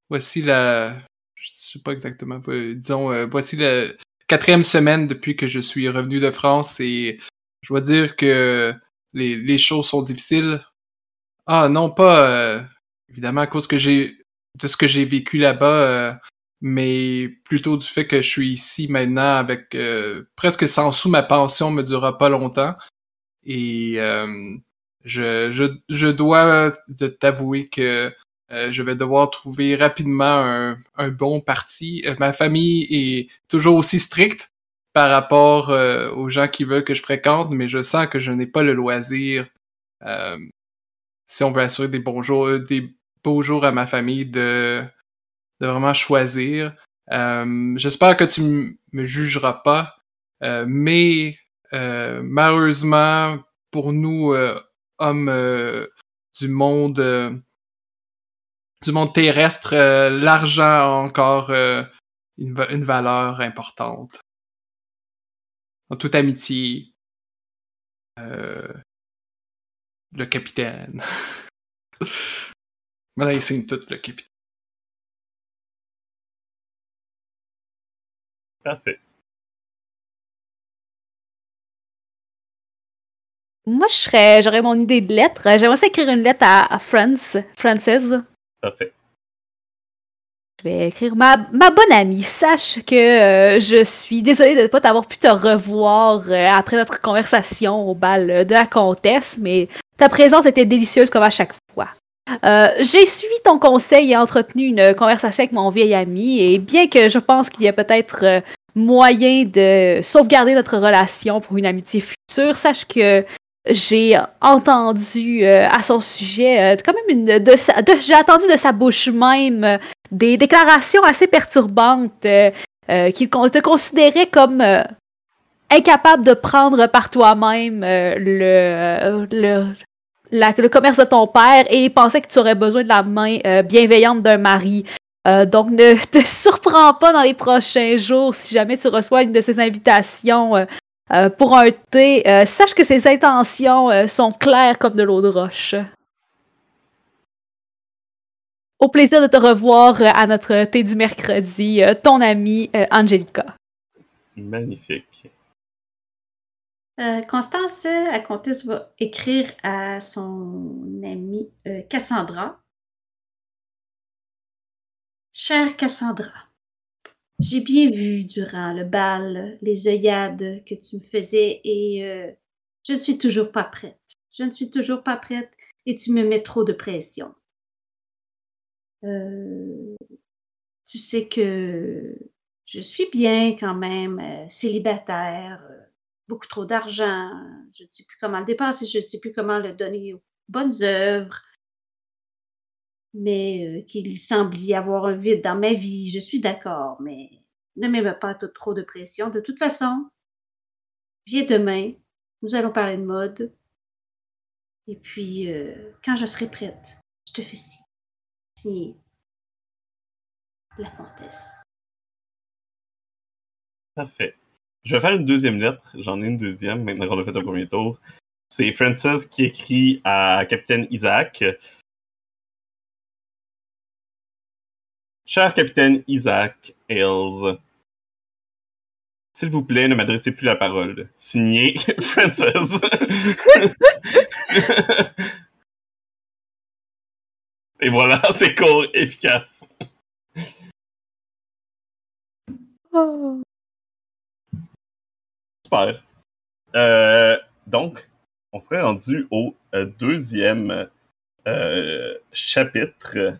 voici la. Je sais pas exactement. Disons, voici la quatrième semaine depuis que je suis revenu de France et je dois dire que les choses sont difficiles ah non, pas euh, évidemment à cause que j'ai de ce que j'ai vécu là-bas, euh, mais plutôt du fait que je suis ici maintenant avec euh, presque sans sous ma pension me durera pas longtemps. Et je, je, je dois t'avouer que je vais devoir trouver rapidement un, un bon parti. ma famille est toujours aussi stricte par rapport aux gens qui veulent que je fréquente, mais je sens que je n'ai pas le loisir si on veut assurer des bons jours, euh, des beaux jours à ma famille, de, de vraiment choisir. Euh, j'espère que tu me jugeras pas, euh, mais malheureusement pour nous hommes du monde du monde terrestre, l'argent a encore une, une, valeur importante. En toute amitié, le capitaine. Maintenant, il signe tout le capitaine. Parfait. Moi, je serais, j'aurais mon idée de lettre. J'aimerais aussi écrire une lettre à, à Frances, Frances. Parfait. Je vais écrire ma, ma bonne amie. Sache que euh, je suis désolée de ne pas t'avoir pu te revoir euh, après notre conversation au bal de la comtesse, mais ta présence était délicieuse comme à chaque fois. Euh, j'ai suivi ton conseil et entretenu une conversation avec mon vieil ami, et bien que je pense qu'il y a peut-être euh, moyen de sauvegarder notre relation pour une amitié future, sache que j'ai entendu euh, à son sujet quand même une j'ai entendu de sa bouche même des déclarations assez perturbantes qu'il te considérait comme incapable de prendre par toi-même euh, le, le, commerce de ton père et pensait que tu aurais besoin de la main euh, bienveillante d'un mari. Euh, donc, ne te surprends pas dans les prochains jours si jamais tu reçois une de ces invitations pour un thé. sache que ses intentions sont claires comme de l'eau de roche. Au plaisir de te revoir à notre thé du mercredi, ton amie Angelica. Magnifique. Euh, Constance, la comtesse, va écrire à son amie euh, Cassandra. Chère Cassandra, j'ai bien vu durant le bal les œillades que tu me faisais et euh, je ne suis toujours pas prête. Je ne suis toujours pas prête et tu me mets trop de pression. tu sais que je suis bien quand même célibataire beaucoup trop d'argent, je ne sais plus comment le dépenser, je ne sais plus comment le donner aux bonnes œuvres, mais euh, qu'il semble y avoir un vide dans ma vie, je suis d'accord, mais ne mets pas trop de pression. De toute façon, viens demain, nous allons parler de mode, et puis euh, quand je serai prête, je te fais signer la comtesse. Parfait. Je vais faire une deuxième lettre. J'en ai une deuxième, maintenant qu'on a fait un premier tour. C'est Frances qui écrit à Capitaine Isaac. Cher capitaine Isaac Ailes, s'il vous plaît, ne m'adressez plus la parole. Signé Frances. Et voilà, c'est court, efficace. Oh. Super. Euh, donc, on serait rendu au euh, deuxième euh, chapitre.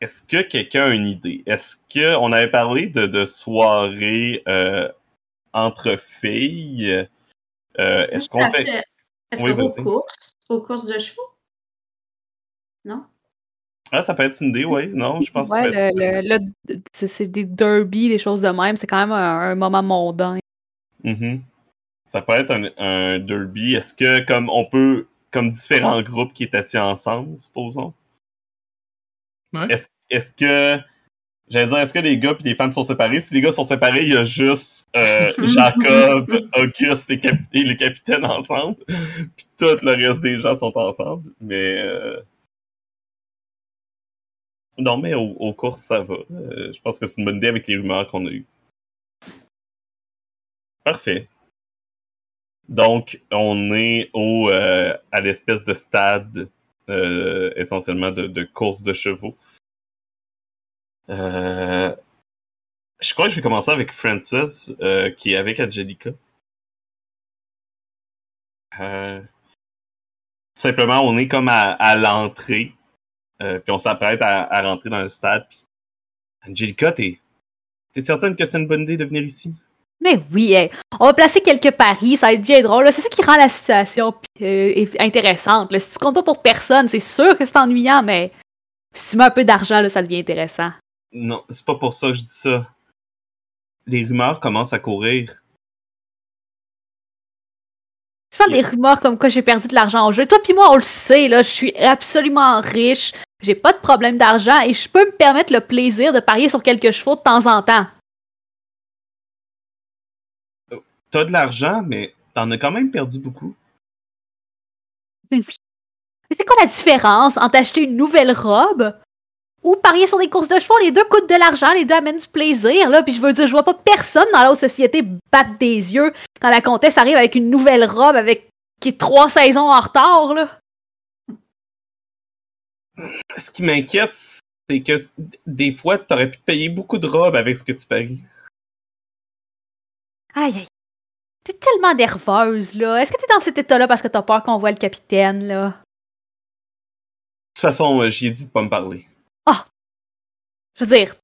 Est-ce que quelqu'un a une idée? Est-ce qu'on avait parlé de, de soirée entre filles? Est-ce qu'on fait. Est-ce Oui, qu'on va aux courses? Aux courses de chevaux? Non? Ah, ça peut être une idée, oui. Non, je pense que ça Ouais, peut être le, le- le- c'est des derbies, des choses de même. C'est quand même un, un moment mondain. Mhm. Ça peut être un, un derby. Est-ce que, comme on peut, comme différents groupes qui est assis ensemble, supposons? Ouais. Est-ce est-ce que, j'allais dire, est-ce que les gars et les femmes sont séparés? Si les gars sont séparés, il y a juste euh, Jacob, Auguste et, cap- et les capitaines ensemble. Puis tout le reste des gens sont ensemble. Mais. euh, Non, mais au, aux courses, ça va. Euh, je pense que c'est une bonne idée avec les rumeurs qu'on a eues. Parfait. Donc, on est au, euh, à l'espèce de stade euh, essentiellement de, course de chevaux. Je crois que je vais commencer avec Frances, qui est avec Angelica. Simplement, on est comme à, à l'entrée, euh, puis on s'apprête à, à rentrer dans le stade. Puis, Angelica, t'es, t'es certaine que c'est une bonne idée de venir ici? Mais oui, hey, on va placer quelques paris, ça va être bien drôle. C'est ça qui rend la situation euh, intéressante. là. Si tu comptes pas pour personne, c'est sûr que c'est ennuyant, mais si tu mets un peu d'argent, ça devient intéressant. Non, c'est pas pour ça que je dis ça. Les rumeurs commencent à courir. Tu parles des rumeurs comme quoi j'ai perdu de l'argent au jeu. Toi puis moi, on le sait, là, je suis absolument riche, j'ai pas de problème d'argent et je peux me permettre le plaisir de parier sur quelques chevaux de temps en temps. T'as de l'argent, mais t'en as quand même perdu beaucoup. Mais oui. Mais c'est quoi la différence entre acheter une nouvelle robe ou parier sur des courses de chevaux? Les deux coûtent de l'argent, les deux amènent du plaisir, là. Puis je veux dire, je vois pas personne dans la haute société battre des yeux quand la comtesse arrive avec une nouvelle robe avec qui est trois saisons en retard, là. Ce qui m'inquiète, c'est que des fois, t'aurais pu te payer beaucoup de robes avec ce que tu paries. Aïe, aïe. T'es tellement nerveuse, là. Est-ce que t'es dans cet état-là parce que t'as peur qu'on voit le capitaine, là? De toute façon, euh, j'y ai dit de pas me parler. Je veux dire,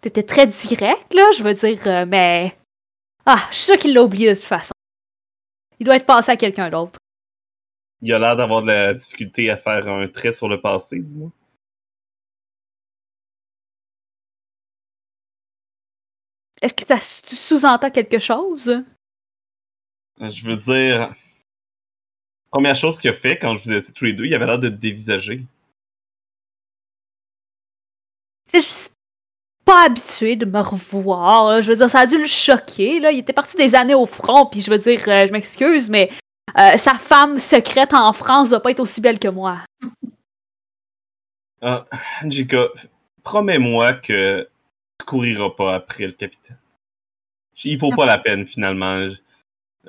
t'étais très direct, là. Je veux dire, euh, mais. Ah, je suis sûre qu'il l'a oublié de toute façon. Il doit être passé à quelqu'un d'autre. Il a l'air d'avoir de la difficulté à faire un trait sur le passé, du moins. Est-ce que ça s- tu sous-entends quelque chose? Euh, Je veux dire, première chose qu'il a fait quand je vous ai laissé tous les deux, il avait l'air de dévisager. Je suis pas habitué de me revoir. là. Je veux dire, ça a dû le choquer. Là. Il était parti des années au front, puis je veux dire, euh, je m'excuse, mais euh, sa femme secrète en France doit pas être aussi belle que moi. Ah, f- promets-moi que tu couriras pas après le capitaine. Il vaut pas la peine, finalement. Je,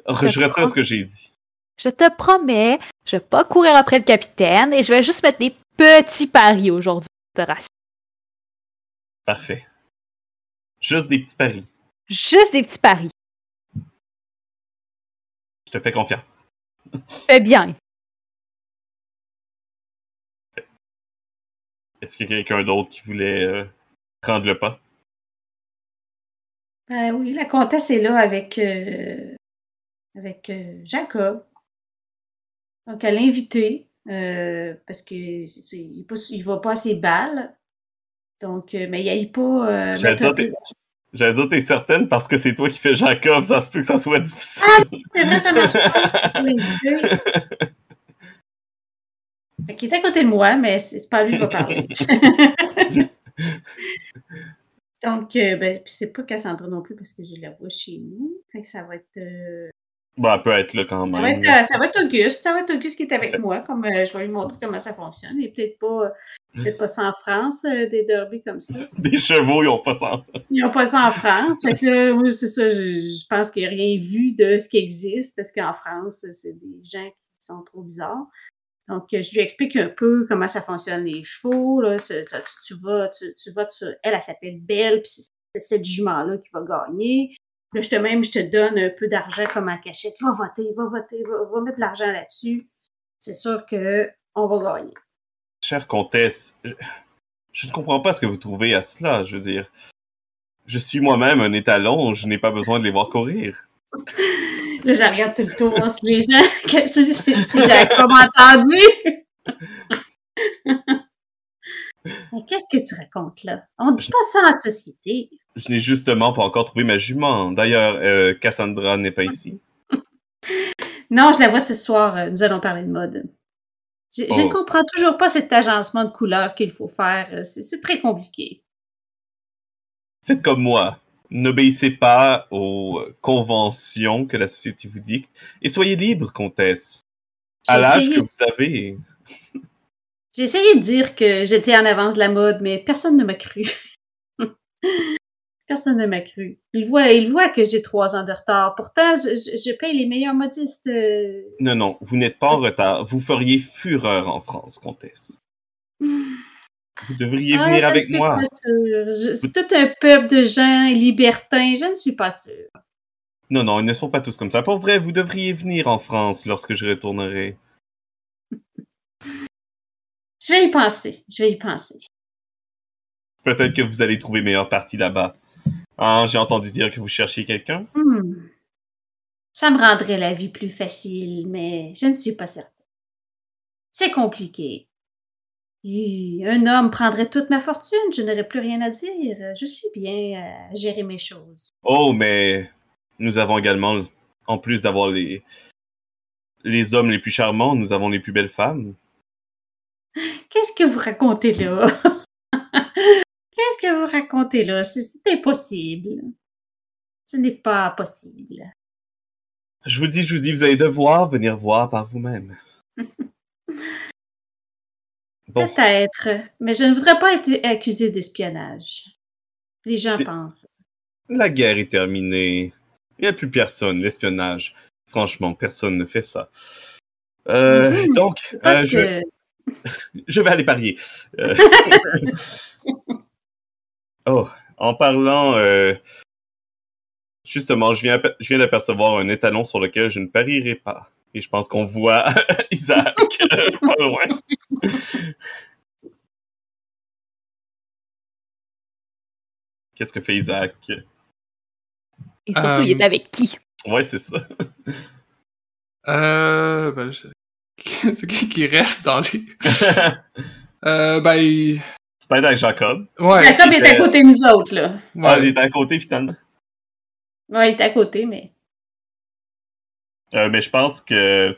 je retire crois. ce que j'ai dit. Je te promets, je vais pas courir après le capitaine et je vais juste mettre des petits paris aujourd'hui. Je te rassure. Parfait. Juste des petits paris. Juste des petits paris. Je te fais confiance. Fais bien. Est-ce qu'il y a quelqu'un d'autre qui voulait euh, prendre le pas? Ben oui, la comtesse est là avec, euh, avec euh, Jacob. Donc, elle l'a invité euh, parce que c'est- c'est- il, est pas- il va pas à ses balles. Donc, euh, mais il pas. Euh, J'allais dire, t'es- peu- J'allais dire, t'es certaine parce que c'est toi qui fais Jacob, ça se peut que ça soit difficile. C'est vrai, ça marche pas. L'inviter. Fait qu'il est à côté de moi, mais c'est pas lui que je vais parler. Donc, euh, ben, c'est pas Cassandra non plus parce que je la vois chez nous. Fait que ça va être euh, Bah, elle peut être là quand Ça va même. être, euh, ça va être Auguste. Ça va être Auguste qui est avec Ouais. moi. Comme euh, je vais lui montrer comment ça fonctionne. Et peut-être pas, peut-être pas ça en France, euh, des derbies comme ça. Des chevaux, ils ont pas ça. Ils n'ont pas ça en France. Fait que là, oui, c'est ça. Je, je pense qu'il n'y a rien vu de ce qui existe parce qu'en France, c'est des gens qui sont trop bizarres. Donc, euh, je lui explique un peu comment ça fonctionne les chevaux. Là. Tu, tu vas, tu, tu vas, tu- elle, elle s'appelle Belle, puis c'est c'est cette jument-là qui va gagner. Là, je te même, je te donne un peu d'argent comme en cachette. Va voter, va voter, va, va mettre de l'argent là-dessus. C'est sûr que on va gagner. Chère comtesse, je, je ne comprends pas ce que vous trouvez à cela. Je veux dire, je suis moi-même un étalon, je n'ai pas besoin de les voir courir. Là, je regarde tout le tour, voir si les gens, que- si, si, j'ai comme entendu. Mais qu'est-ce que tu racontes là? On dit pas ça en société. Je n'ai justement pas encore trouvé ma jument. D'ailleurs, euh, Cassandra n'est pas ici. Non, je la vois ce soir. euh, Nous allons parler de mode. Je, je Oh. ne comprends toujours pas cet agencement de couleurs qu'il faut faire. euh, C'est très compliqué. Faites comme moi. N'obéissez pas aux conventions que la société vous dicte et soyez libre, comtesse. À l'âge que vous avez. J'ai essayé de dire que j'étais en avance de la mode, mais personne ne m'a cru. personne ne m'a cru. Il voit, il voit que j'ai trois ans de retard. Pourtant, je, je- je paye les meilleurs modistes. euh, Non, non, vous n'êtes pas en retard. Vous feriez fureur en France, comtesse. Vous devriez Ah, venir je ne avec suis moi. pas sûre. Je- C'est tout un peuple de gens libertins. Je ne suis pas sûre. Non, non, ils ne sont pas tous comme ça. Pour vrai, vous devriez venir en France lorsque je retournerai. Je vais y penser. Je vais y penser. Peut-être que vous allez trouver meilleure partie là-bas. Ah, j'ai entendu dire que vous cherchiez quelqu'un. Hmm. Ça me rendrait la vie plus facile, mais je ne suis pas certaine. C'est compliqué. Un homme prendrait toute ma fortune, je n'aurais plus rien à dire. Je suis bien à gérer mes choses. Oh, mais nous avons également, en plus d'avoir les les hommes les plus charmants, nous avons les plus belles femmes. Qu'est-ce que vous racontez là? Que vous racontez là? C'est impossible. Ce n'est pas possible. Je vous dis, je vous dis, vous allez devoir venir voir par vous-même. Bon, Peut-être, mais je ne voudrais pas être accusée d'espionnage. Les gens pensent. la guerre est terminée. Il n'y a plus personne, l'espionnage. Franchement, personne ne fait ça. Euh, Mhm. Donc, euh, je, que- je vais aller parier. Euh, oh, en parlant, euh, justement, je viens, je viens d'apercevoir un étalon sur lequel je ne parierai pas. Et je pense qu'on voit Isaac pas loin. Qu'est-ce que fait Isaac? Et surtout, il est Euh, avec qui? Ouais, c'est ça. Euh, ben, je- c'est qui qui reste dans les. Euh, ben, il- Pas être avec Jacob. ouais. Jacob est à euh, côté de nous autres, là. Ah, il est à côté finalement. Ouais, il est à côté, mais. Euh, mais je pense que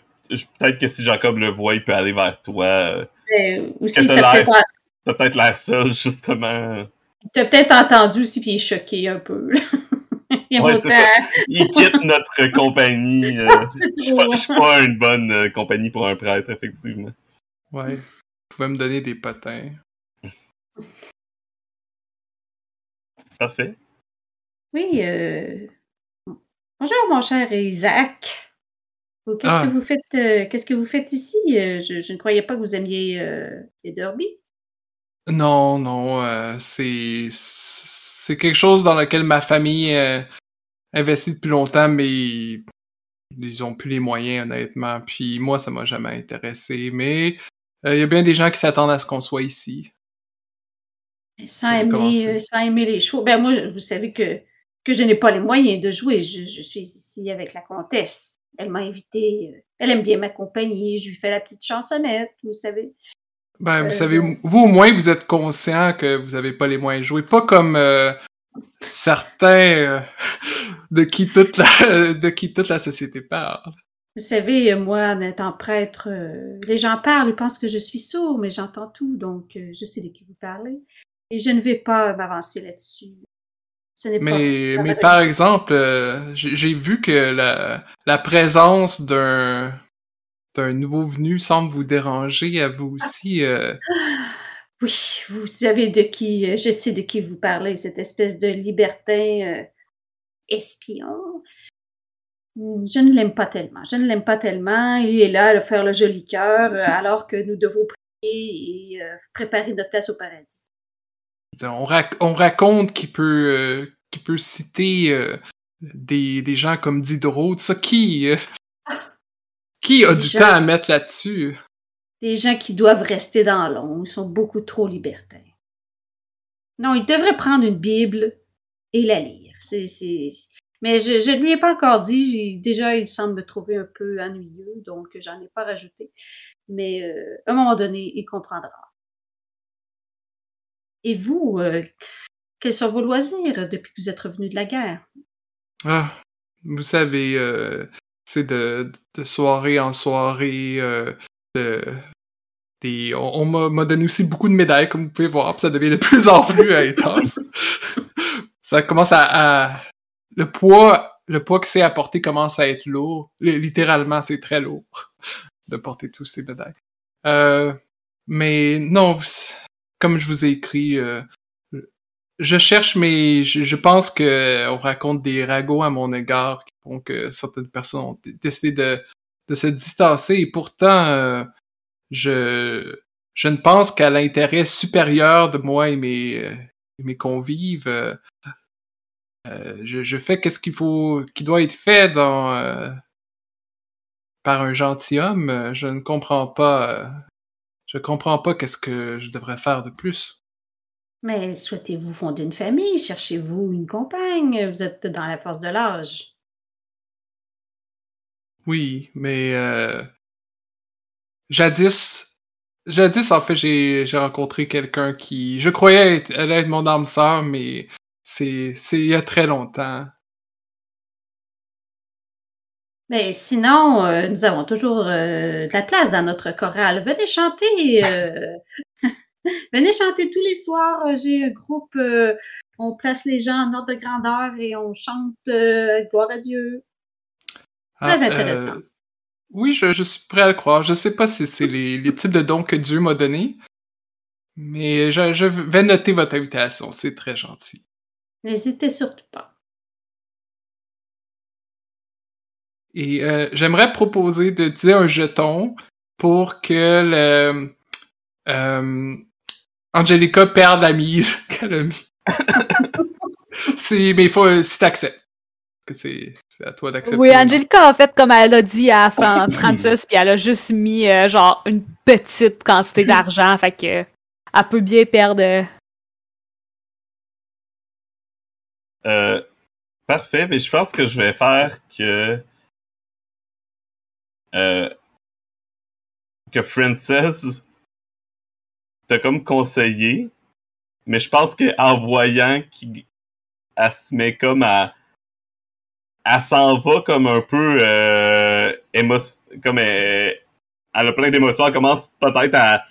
peut-être que si Jacob le voit, il peut aller vers toi. euh, mais aussi, Que t'as peut-être T'as peut-être l'air seul, justement. t'as peut-être entendu aussi, puis il est choqué un peu. il Ouais, ça. Il quitte notre compagnie. euh, Je suis pas, je suis pas une bonne euh, compagnie pour un prêtre, effectivement. Ouais. Vous pouvez me donner des potins. Parfait. Oui, euh... Bonjour, mon cher Isaac. Vous, Qu'est-ce Ah. que vous faites euh, Qu'est-ce que vous faites ici? Euh, je, je ne croyais pas que vous aimiez euh, les derbies. Non, non, euh, c'est c'est quelque chose dans lequel ma famille euh, investit depuis longtemps, mais ils ont plus les moyens, honnêtement. Puis moi, ça m'a jamais intéressé. Mais euh, il y a bien des gens qui s'attendent à ce qu'on soit ici. Sans aimer, euh, sans aimer les chevaux. Ben moi, vous savez que, que je n'ai pas les moyens de jouer. Je, je suis ici avec la comtesse. Elle m'a invité. euh, Elle aime bien ma compagnie. Je lui fais la petite chansonnette, vous savez. Ben, vous Euh, savez, vous au moins, vous êtes conscient que vous avez pas les moyens de jouer. Pas comme euh, certains euh, de, qui toute la, de qui toute la société parle. Vous savez, moi, en étant prêtre, les gens parlent, ils pensent que je suis sourd, mais j'entends tout, donc je sais de qui vous parlez. Et je ne vais pas m'avancer là-dessus. Ce n'est pas. Mais, la mais par exemple, euh, j'ai vu que la, la présence d'un d'un nouveau venu semble vous déranger à vous aussi. euh. Oui, vous savez de qui, euh, je sais de qui vous parlez, cette espèce de libertin euh, espion. Je ne l'aime pas tellement. Je ne l'aime pas tellement. Il est là à faire le joli cœur, alors que nous devons prier et euh, préparer notre place au paradis. On, rac- on raconte qu'il peut, euh, qu'il peut citer euh, des, des gens comme Diderot, tout ça. Qui, euh, qui a Des du gens- temps à mettre là-dessus? Des gens qui doivent rester dans l'ombre, ils sont beaucoup trop libertins. Non, il devrait prendre une Bible et la lire. Mais je, je ne lui ai pas encore dit. Déjà, il semble me trouver un peu ennuyeux, donc j'en ai pas rajouté. Mais à un moment donné, il comprendra. Et vous, euh, quels sont vos loisirs depuis que vous êtes revenu de la guerre? Ah, vous savez, euh, c'est de, de soirée en soirée. euh, de, des, on on m'a donné aussi beaucoup de médailles, comme vous pouvez voir, puis ça devient de plus en plus intense. ça commence à, à- Le poids, le poids que c'est à porter commence à être lourd. Li- Littéralement, c'est très lourd de porter tous ces médailles. Euh, mais non, vous- comme je vous ai écrit, euh, je cherche, mais je, pense que euh, on raconte des ragots à mon égard qui font que certaines personnes ont décidé de, se distancer. Et pourtant, euh, je, ne pense qu'à l'intérêt supérieur de moi et mes, convives. euh, je, je fais qu'est-ce qu'il faut, qui doit être fait dans, par un gentilhomme. Je ne comprends pas. Je comprends pas qu'est-ce que je devrais faire de plus. Mais souhaitez-vous fonder une famille? Cherchez-vous une compagne? Vous êtes dans la force de l'âge. Oui, mais euh, jadis, jadis en fait, j'ai rencontré quelqu'un qui, je croyais être, elle être mon âme sœur, mais c'est il y a très longtemps. Mais sinon, euh, nous avons toujours euh, de la place dans notre chorale. Venez chanter. euh, Venez chanter tous les soirs. J'ai un groupe. on place les gens en ordre de grandeur et on chante Gloire à Dieu. Très intéressant. oui, je, je suis prêt à le croire. Je sais pas si c'est les, les types de dons que Dieu m'a donnés, mais je, je vais noter votre invitation. C'est très gentil. N'hésitez surtout pas. Et euh, j'aimerais proposer de dire un jeton pour que le euh, Angelica perde la mise qu'elle a mais il faut euh, si t'acceptes. Parce que c'est à toi d'accepter. Oui. Angelica a fait comme elle a dit à Fran- Francis, puis elle a juste mis euh, genre une petite quantité d'argent, fait que elle peut bien perdre. Euh, parfait, mais je pense que je vais faire que. Euh, que Frances t'a comme conseillé, mais je pense qu'en voyant qu'elle se met comme à. Elle s'en va comme un peu. Euh, émo- comme elle, elle a plein d'émotions. Elle commence peut-être à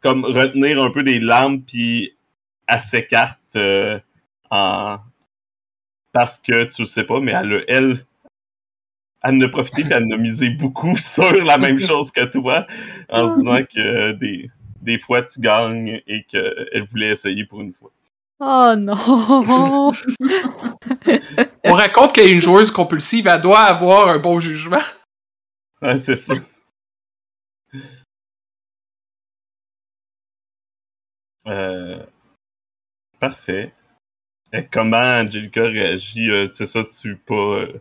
comme retenir un peu des larmes, puis elle s'écarte euh, en, parce que tu le sais pas, mais elle, elle, profité et elle en a misé beaucoup sur la même chose que toi, en disant que euh, des, des fois tu gagnes et qu'elle voulait essayer pour une fois. Oh non! On raconte qu'elle est une joueuse compulsive, elle doit avoir un bon jugement. Ouais, c'est ça. Euh, parfait. Et comment Angelica réagit? euh, c'est ça, tu pas. Euh...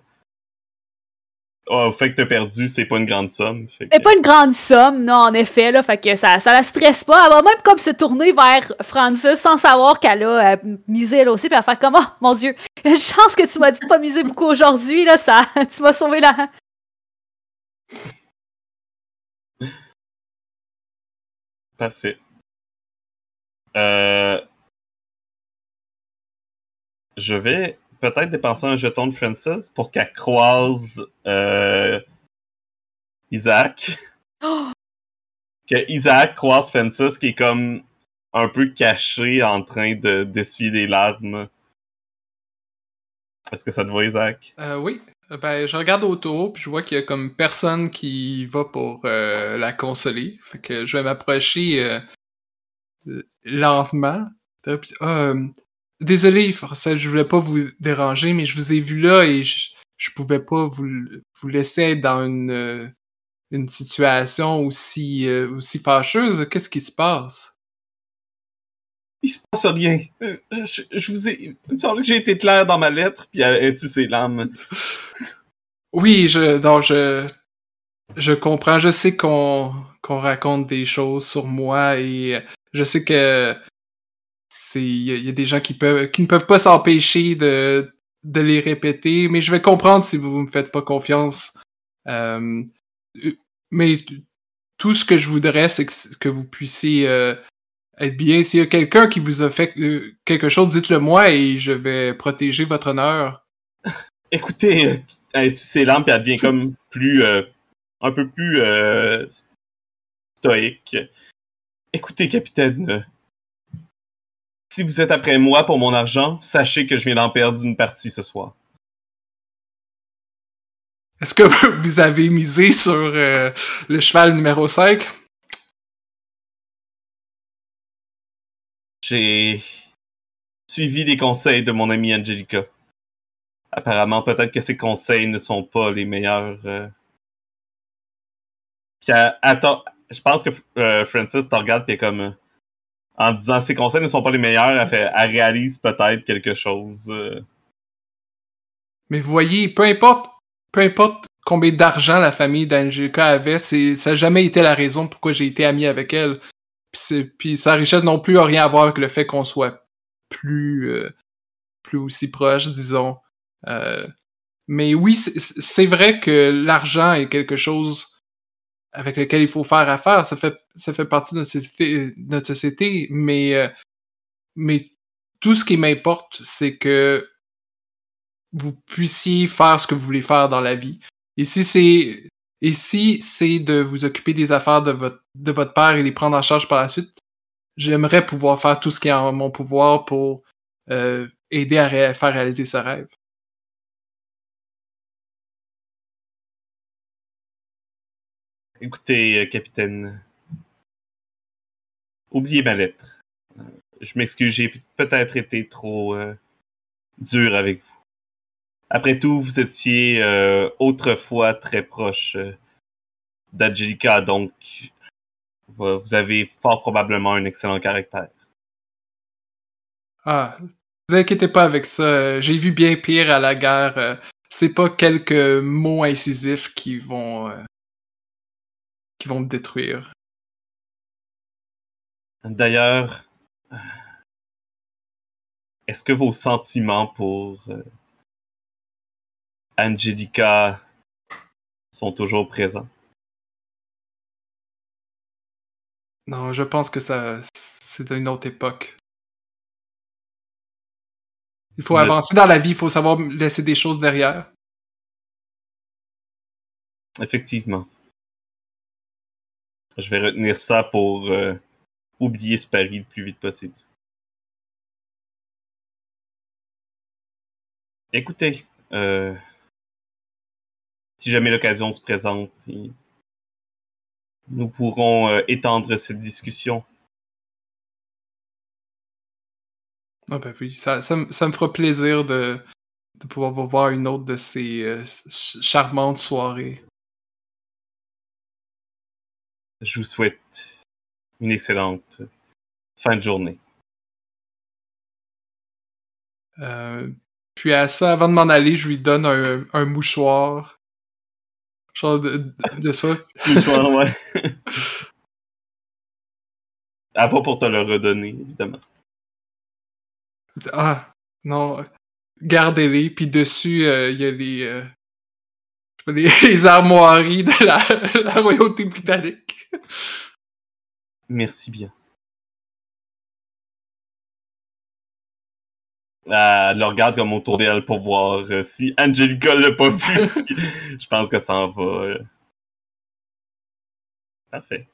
Oh, au fait que t'as perdu, c'est pas une grande somme. que- C'est pas une grande somme, non, en effet, là, fait que ça, ça la stresse pas. Elle va même comme se tourner vers Francis sans savoir qu'elle a euh, misé elle aussi, puis elle va faire comme, oh mon dieu, une chance que tu m'as dit de pas miser beaucoup aujourd'hui, là, ça, tu m'as sauvé la. Parfait. Euh... Je vais peut-être dépenser un jeton de Francis pour qu'elle croise euh, Isaac. Oh, Que Isaac croise Francis qui est comme un peu caché en train de d'essuyer des larmes. Est-ce que ça te va, Isaac? Euh, oui. Ben, je regarde autour, puis je vois qu'il y a comme personne qui va pour euh, la consoler. Fait que je vais m'approcher euh, lentement. Puis, euh, désolé, Forcel, je voulais pas vous déranger, mais je vous ai vu là et je, je pouvais pas vous, vous laisser être dans une, euh, une situation aussi, euh, aussi fâcheuse. Qu'est-ce qui se passe? Il se passe rien. Euh, Je, je vous ai. Il me semble que j'ai été clair dans ma lettre, puis elle a su ses larmes. Oui, je, donc je, je comprends. Je sais qu'on qu'on raconte des choses sur moi et je sais que c'est il y, a- des gens qui peuvent qui ne peuvent pas s'empêcher de les répéter, mais je vais comprendre si vous me faites pas confiance. Euh, mais t- tout ce que je voudrais, c'est que, vous puissiez euh, être bien. S'il y a quelqu'un qui vous a fait euh, quelque chose, dites-le moi et je vais protéger votre honneur. Écoutez, euh, ses larmes, puis elle devient comme plus. euh, un peu plus. euh, stoïque. Écoutez, capitaine. Euh, si vous êtes après moi pour mon argent, sachez que je viens d'en perdre une partie ce soir. Est-ce que vous avez misé sur euh, le cheval numéro 5? J'ai suivi les conseils de mon amie Angelica. Apparemment, peut-être que ces conseils ne sont pas les meilleurs. euh. Puis, attends, je pense que euh, Francis te regarde est comme euh, en disant ces conseils ne sont pas les meilleurs, elle, fait, réalise peut-être quelque chose. euh. Mais vous voyez, peu importe, peu importe combien d'argent la famille d'Angelica avait, ça n'a jamais été la raison pourquoi j'ai été ami avec elle. Puis, puis sa richesse non plus a rien à voir avec le fait qu'on soit plus, euh, plus aussi proche, disons. Euh, mais oui, c'est vrai que l'argent est quelque chose avec lequel il faut faire affaire. Ça fait, ça fait partie de notre société, notre société mais, euh, mais tout ce qui m'importe, c'est que vous puissiez faire ce que vous voulez faire dans la vie. Et si c'est et si c'est de vous occuper des affaires de votre de votre père et les prendre en charge par la suite, j'aimerais pouvoir faire tout ce qui est en mon pouvoir pour euh, aider à faire réaliser ce rêve. Écoutez, euh, capitaine. Oubliez ma lettre. Euh, Je m'excuse, j'ai peut-être été trop euh, dur avec vous. Après tout, vous étiez autrefois très proche d'Angelica, donc vous avez fort probablement un excellent caractère. Ah, vous inquiétez pas avec ça. J'ai vu bien pire à la guerre. C'est pas quelques mots incisifs qui vont qui vont me détruire. D'ailleurs, est-ce que vos sentiments pour euh, Angelica sont toujours présents? Non, je pense que ça c'est une autre époque. Il faut Le- avancer dans la vie, il faut savoir laisser des choses derrière. Effectivement. Je vais retenir ça pour euh, oublier ce pari le plus vite possible. Écoutez, euh, si jamais l'occasion se présente, nous pourrons euh, étendre cette discussion. Ah ben oui, ça, me- fera plaisir de, de pouvoir vous voir une autre de ces euh, ch- charmantes soirées. Je vous souhaite une excellente fin de journée. Euh, puis à ça, avant de m'en aller, je lui donne un, un mouchoir. Genre de, de, de ça. Mouchoir, ouais. Va pour te le redonner, évidemment. Ah, non, gardez-les. Puis dessus, euh, il y a les, euh, les, les armoiries de la, la royauté britannique. Merci bien. Elle le regarde comme autour d'elle pour voir euh, si Angelica l'a pas vu. Je pense que ça en va. euh. Parfait.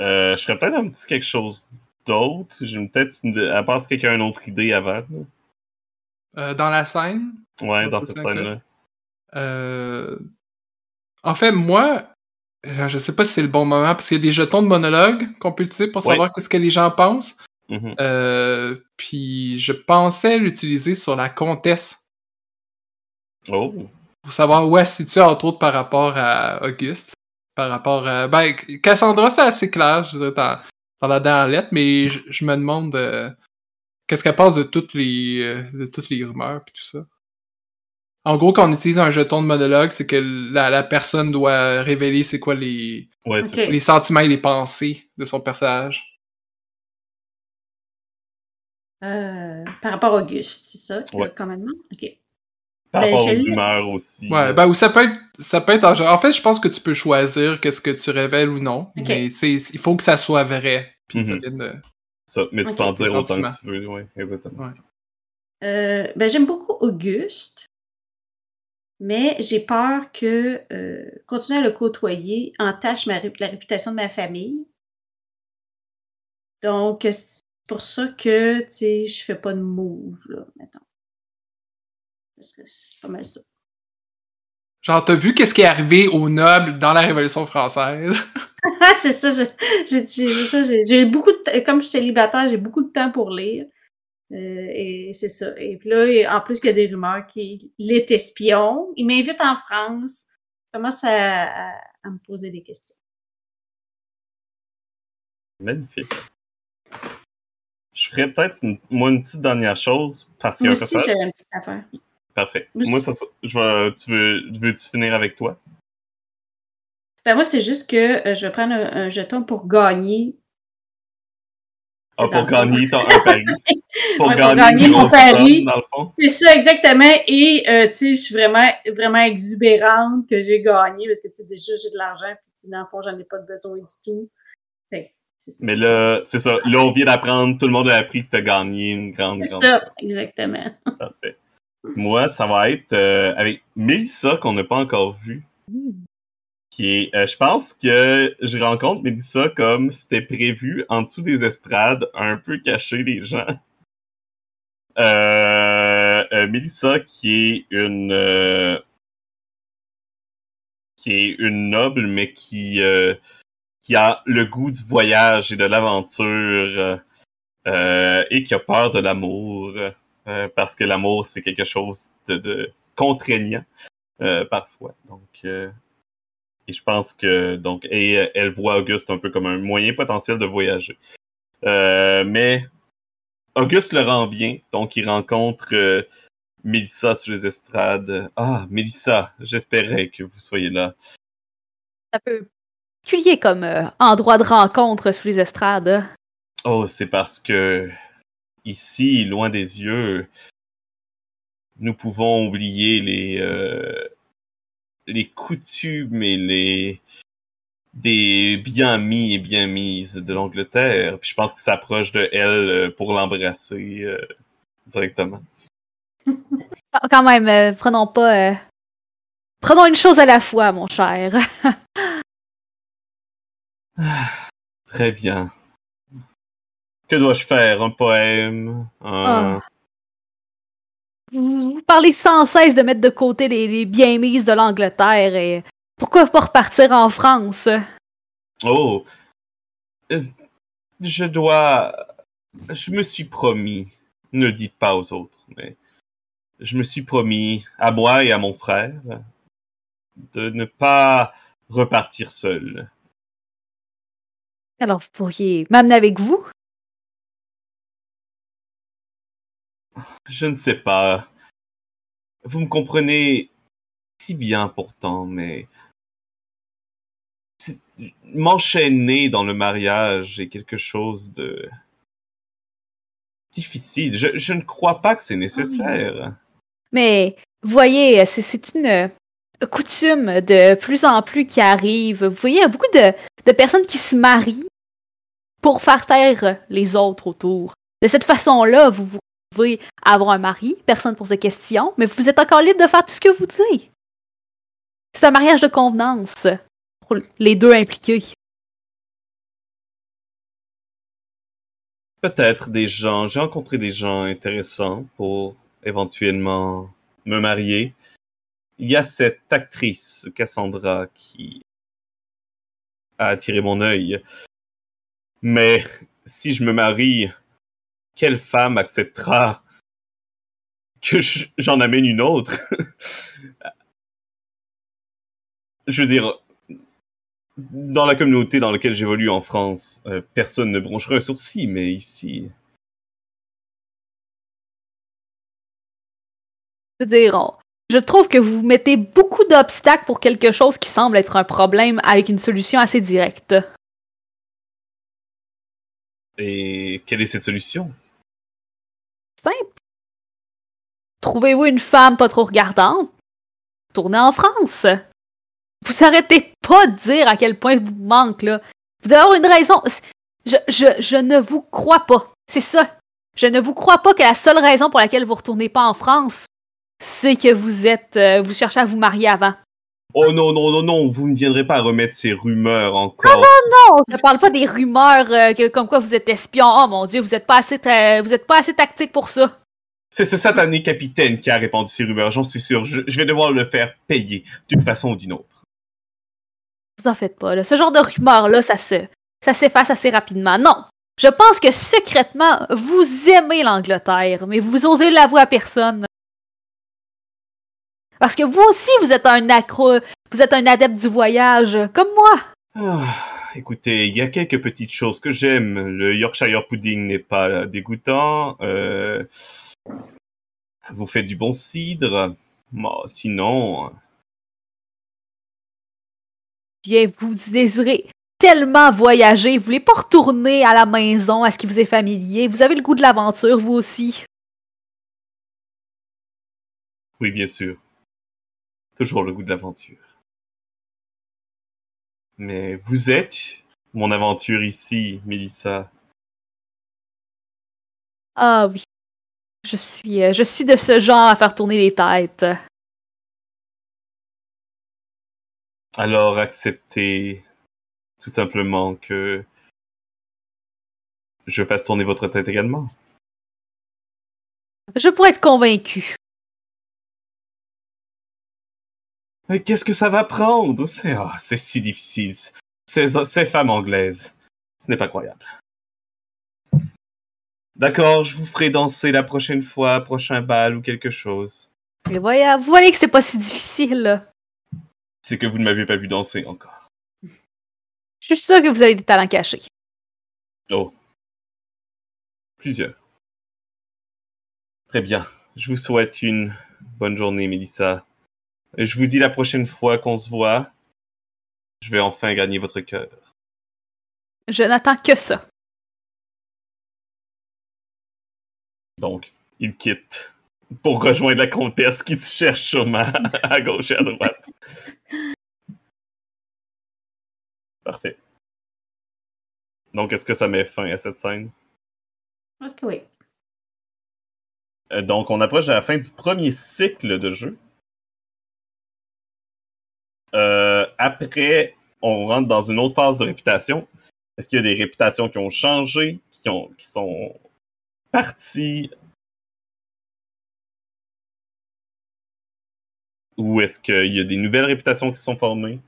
Euh, je ferais peut-être un petit quelque chose d'autre? J'ai peut-être une... à part si quelqu'un a une autre idée avant. là. Euh, dans la scène, Ouais, Dans cette scène-là. euh, en fait, moi, euh, je sais pas si c'est le bon moment parce qu'il y a des jetons de monologue qu'on peut utiliser pour Ouais. savoir ce que les gens pensent. Mhm. Euh, puis je pensais l'utiliser sur la comtesse Oh, pour savoir où elle se situe entre autres par rapport à Auguste. Par rapport à. Ben, Cassandra, c'est assez clair, je dirais, dans, dans la dernière lettre, mais je, je me demande euh, qu'est-ce qu'elle pense de toutes les, euh, de toutes les rumeurs puis tout ça? En gros, quand on utilise un jeton de monologue, c'est que la, la personne doit révéler c'est quoi les, ouais, ça. les sentiments et les pensées de son personnage. Euh, par rapport à Auguste, c'est ça, Ouais. le commandement? OK. Par Ben, rapport aux rumeurs aussi. Ouais, ben, ou ça peut être, ça peut être en genre- En fait, je pense que tu peux choisir qu'est-ce que tu révèles ou non, mais c'est, il faut que ça soit vrai. Puis ça Mhm. vienne de. Ça, mais tu peux en dire autant que tu veux. Ouais, exactement. Ouais. Euh, ben, j'aime beaucoup Auguste, mais j'ai peur que euh, continuer à le côtoyer entache ma, ré- la réputation de ma famille. Donc, c'est pour ça que, tu sais, je fais pas de move, là, maintenant. C'est pas mal ça. Genre, t'as vu qu'est-ce qui est arrivé aux nobles dans la Révolution française? Ah, c'est ça, j'ai j'ai- j'ai- j'ai beaucoup de temps, comme je suis célibataire, j'ai beaucoup de temps pour lire. Euh, et c'est ça. Et puis là, en plus, il y a des rumeurs qu'il est espion. Il m'invite en France. Je commence à, à- à me poser des questions. Magnifique. Je ferais peut-être, moi, une petite dernière chose, parce qu'il a Moi aussi, j'avais une petite affaire. Parfait. Moi, Moi, ça, je vais, tu veux, veux-tu finir avec toi? Ben moi, c'est juste que euh, je vais prendre un, un jeton pour gagner. Ah, C'est pour gagner ton, un pari. Pour Ouais, pour gagner, mon pari. somme, dans le fond. C'est ça, exactement. Et, euh, tu sais, je suis vraiment, vraiment exubérante que j'ai gagné parce que, tu sais, déjà, j'ai de l'argent, puis, tu sais, dans le fond, j'en ai pas de besoin du tout. Fait c'est ça. Mais là, c'est ça. Là, on vient d'apprendre, tout le monde a appris que tu as gagné une grande, C'est grande ça, somme. exactement. Parfait. Moi, ça va être euh, avec Mélissa, qu'on n'a pas encore vu. Euh, je pense que je rencontre Mélissa comme c'était prévu en dessous des estrades, un peu caché les gens. Euh, euh, Mélissa, qui est une euh, qui est une noble, mais qui qui a le goût du voyage et de l'aventure et qui a peur de l'amour parce que l'amour c'est quelque chose de, de contraignant parfois. Donc et je pense que donc et euh, elle voit Auguste un peu comme un moyen potentiel de voyager. Euh, mais Auguste le rend bien, donc il rencontre euh, Mélissa sur les estrades. Ah, Mélissa, j'espérais que vous soyez là. Ça peut particulier comme euh, endroit de rencontre sous les estrades. hein. Oh, c'est parce que ici, loin des yeux, nous pouvons oublier les les coutumes et les des bien mis et bien mises de l'Angleterre. Puis je pense qu'il s'approche de elle euh, pour l'embrasser euh, directement. Quand même, euh, prenons pas. euh, Prenons une chose à la fois, mon cher. Très bien. Que dois-je faire? Un poème? Un- Ah. Vous parlez sans cesse de mettre de côté les, les bien mises de l'Angleterre et pourquoi pas repartir en France? Oh, Euh, je dois. Je me suis promis. Ne le dites pas aux autres, mais je me suis promis à moi et à mon frère de ne pas repartir seul. Alors vous pourriez m'amener avec vous? Je ne sais pas. Vous me comprenez si bien pourtant, mais m'enchaîner dans le mariage est quelque chose de difficile. Je, je ne crois pas que c'est nécessaire. Mais voyez, c'est- c'est une euh, coutume de plus en plus qui arrive. Vous voyez, il y a beaucoup de, de personnes qui se marient pour faire taire les autres autour. De cette façon-là, vous, vous pouvez avoir un mari, personne ne pose de questions, mais vous êtes encore libre de faire tout ce que vous voulez. C'est un mariage de convenance pour les deux impliqués. peut-être des gens, j'ai rencontré des gens intéressants pour éventuellement me marier. Il y a cette actrice, Cassandra, qui a attiré mon œil. Mais si je me marie, quelle femme acceptera que j'en amène une autre? je veux dire, dans la communauté dans laquelle j'évolue en France, euh, personne ne broncherait un sourcil, mais ici. Je veux dire, je trouve que vous mettez beaucoup d'obstacles pour quelque chose qui semble être un problème avec une solution assez directe. Et quelle est cette solution? Simple. Trouvez-vous une femme pas trop regardante? Tournez en France. Vous arrêtez pas de dire à quel point vous manque, là. Vous devez avoir une raison. Je, je, je ne vous crois pas. C'est ça. Je ne vous crois pas que la seule raison pour laquelle vous retournez pas en France, c'est que vous êtes. Euh, vous cherchez à vous marier avant. Oh non, non, non, non, vous ne viendrez pas remettre ces rumeurs encore. Non, non, non, je parle pas des rumeurs euh, que, comme quoi vous êtes espion. Oh mon dieu, vous êtes pas assez, vous êtes pas assez tactique pour ça. C'est ce satané capitaine qui a répandu ces rumeurs, j'en suis sûr. Je, je vais devoir le faire payer d'une façon ou d'une autre. Vous en faites pas, là. Ce genre de rumeur-là, ça se, ça s'efface assez rapidement. Non. Je pense que secrètement, vous aimez l'Angleterre, mais vous osez l'avouer à personne. Parce que vous aussi, vous êtes un accro, vous êtes un adepte du voyage, comme moi. Ah, écoutez, il y a quelques petites choses que j'aime. Le Yorkshire pudding n'est pas dégoûtant. Euh, vous faites du bon cidre. Sinon, Bien, vous désirez tellement voyager, vous voulez pas retourner à la maison, à ce qui vous est familier. Vous avez le goût de l'aventure, vous aussi. Oui, bien sûr. Toujours le goût de l'aventure. Mais vous êtes mon aventure ici, Mélissa. Ah oui. Je suis, euh, je suis de ce genre à faire tourner les têtes. Alors acceptez tout simplement que je fasse tourner votre tête également. Je pourrais être convaincu. Mais qu'est-ce que ça va prendre? C'est ah, si difficile. Ces, ces femmes anglaises. Ce n'est pas croyable. D'accord, je vous ferai danser la prochaine fois, prochain bal ou quelque chose. Mais voyez, vous voyez que c'est pas si difficile. C'est que vous ne m'avez pas vu danser encore. Je suis sûr que vous avez des talents cachés. Oh. Plusieurs. Très bien. Je vous souhaite une bonne journée, Mélissa. Je vous dis la prochaine fois qu'on se voit, je vais enfin gagner votre cœur. Je n'attends que ça. Donc, il quitte pour rejoindre la comtesse qui te cherche sûrement à gauche et à droite. Parfait. Donc, est-ce que ça met fin à cette scène? Je pense que oui? Euh, donc, on approche de la fin du premier cycle de jeu. Euh, après, on rentre dans une autre phase de réputation. Est-ce qu'il y a des réputations qui ont changé, qui, ont, qui sont parties? Ou est-ce qu'il y a des nouvelles réputations qui se sont formées?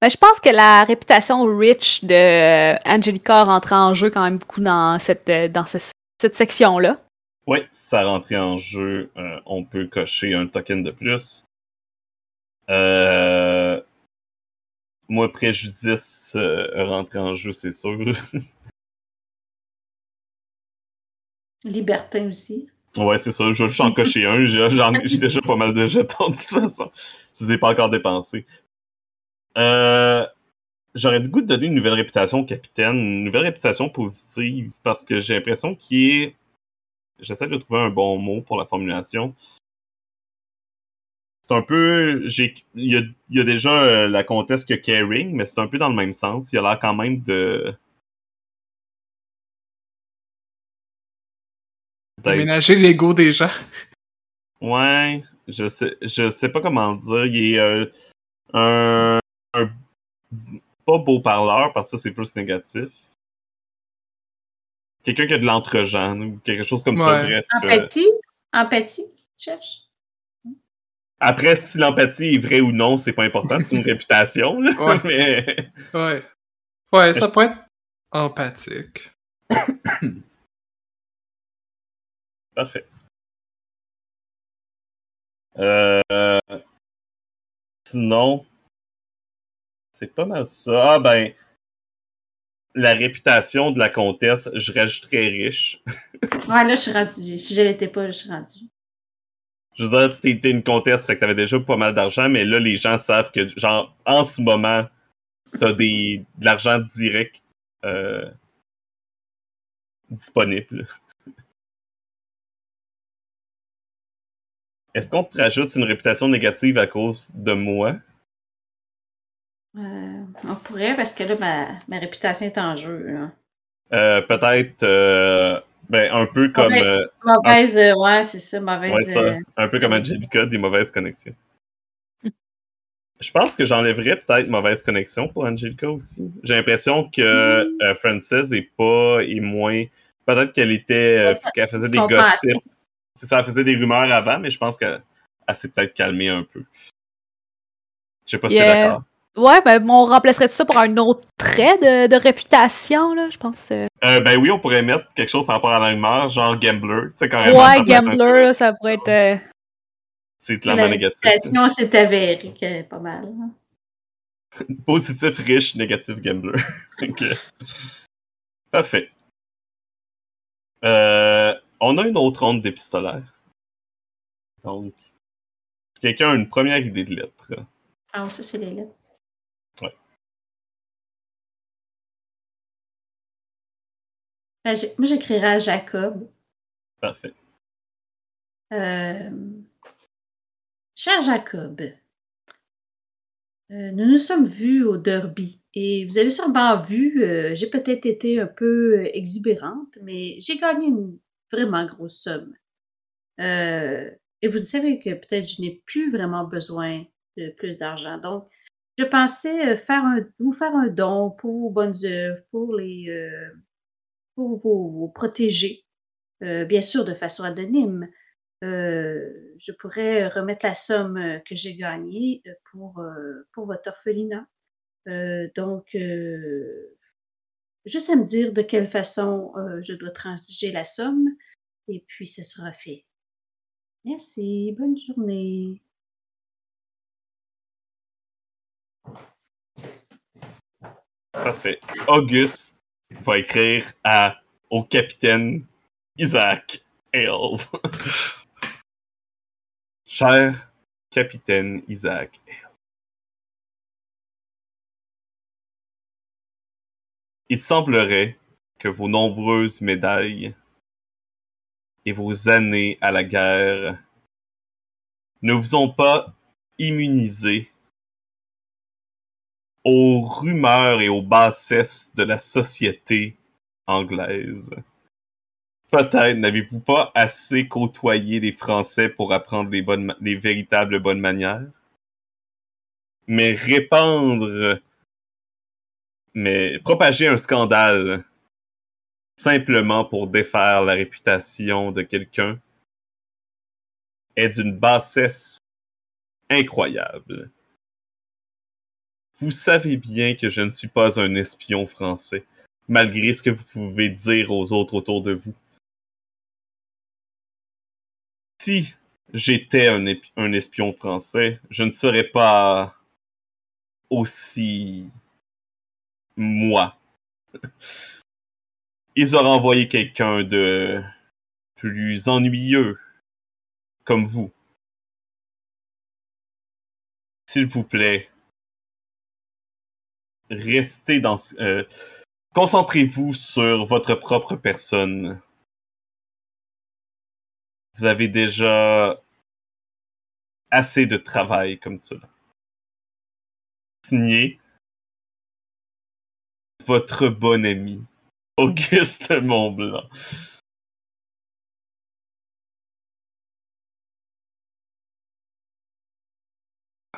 Ben, je pense que la réputation rich de Angelica rentre en jeu quand même beaucoup dans cette, euh, dans ce- cette section-là. Oui, ça rentre en jeu. euh, on peut cocher un token de plus. Euh, Moi, préjudice euh, rentrer en jeu, c'est sûr. Libertin aussi. ouais, c'est ça. Je vais juste en cocher un. J'ai déjà pas mal de jetons de toute façon. Je les ai pas encore dépensés. Euh, J'aurais le goût de donner une nouvelle réputation au capitaine, une nouvelle réputation positive, parce que j'ai l'impression qu'il est. J'essaie de trouver un bon mot pour la formulation. C'est un peu. j'ai- Il y a, il y a déjà euh, la comtesse que Caring, mais c'est un peu dans le même sens. Il a l'air quand même de. Ménager l'ego des gens. Ouais, je sais, je sais pas comment le dire. Il est euh, un, un- pas beau parleur parce que ça c'est plus négatif. quelqu'un qui a de l'entre-gens ou quelque chose comme ça. Bref. euh, Empathie? Empathie? Après, si l'empathie est vraie ou non, c'est pas important, c'est une réputation. là. Ouais. Mais Ouais. Ouais, ça pourrait être empathique. parfait. Euh, sinon, c'est pas mal ça. Ah ben, la réputation de la comtesse, je rajouterais riche. Ouais, là, je suis rendue. Si je l'étais pas, je suis rendue. Je veux dire, t'es une comtesse, fait que t'avais déjà pas mal d'argent, mais là, les gens savent que, genre, en ce moment, t'as des, de l'argent direct euh, disponible. Est-ce qu'on te rajoute une réputation négative à cause de moi? Euh, on pourrait, parce que là, ma, ma réputation est en jeu. là. Euh, Peut-être euh, ben, un peu comme, Ouais. euh, Mauvaise, euh, ouais, c'est ça, mauvaise. ouais, ça, euh, un peu comme Angelica, des mauvaises connexions. Je pense que j'enlèverais peut-être mauvaise connexion pour Angelica aussi. J'ai l'impression que euh, Frances est pas est moins. Peut-être qu'elle était euh, qu'elle faisait des gossips. C'est ça, elle faisait des rumeurs avant, mais je pense qu'elle elle s'est peut-être calmée un peu. Je sais pas si t'es Yeah. d'accord. Ouais, ben, on remplacerait tout ça pour un autre trait de, de réputation, là, je pense. euh. Euh, ben oui, on pourrait mettre quelque chose par rapport à la rumeur, genre gambler. Tu sais, carrément. Ouais, gambler, là, ça pourrait être. euh, C'est la clairement négatif. réputation s'est avérée qu'elle est pas mal. hein. Positif, riche, négatif, gambler. Ok. Parfait. Euh, on a une autre ronde d'épistolaire. Donc, quelqu'un a une première idée de lettre, Ah, ça, c'est les lettres. Ben, moi, j'écrirais à Jacob. parfait. Euh, Cher Jacob, euh, nous nous sommes vus au Derby et vous avez sûrement vu, euh, j'ai peut-être été un peu exubérante, mais j'ai gagné une vraiment grosse somme. Euh, et vous savez que peut-être je n'ai plus vraiment besoin de plus d'argent. Donc, je pensais faire un, vous faire un don pour vos bonnes œuvres, pour les, pour vos protégés, euh, bien sûr de façon anonyme. Euh, je pourrais remettre la somme euh, que j'ai gagnée pour, pour votre orphelinat. Donc, juste à me dire de quelle façon je dois transiger la somme, et puis ce sera fait. Merci, bonne journée. Parfait. Auguste va écrire à, au capitaine Isaac Ailes. Cher capitaine Isaac Ailes. Il semblerait que vos nombreuses médailles et vos années à la guerre ne vous ont pas immunisé aux rumeurs et aux bassesses de la société anglaise. Peut-être n'avez-vous pas assez côtoyé les Français pour apprendre les, bonnes, les véritables bonnes manières? Mais répandre, mais propager un scandale simplement pour défaire la réputation de quelqu'un est d'une bassesse incroyable. Vous savez bien que je ne suis pas un espion français, malgré ce que vous pouvez dire aux autres autour de vous. Si j'étais un, espion français, je ne serais pas aussi moi. Ils auraient envoyé quelqu'un de plus ennuyeux, comme vous. S'il vous plaît, restez dans. euh, Concentrez-vous sur votre propre personne. Vous avez déjà assez de travail comme cela. Signé votre bon ami, Auguste Montblanc.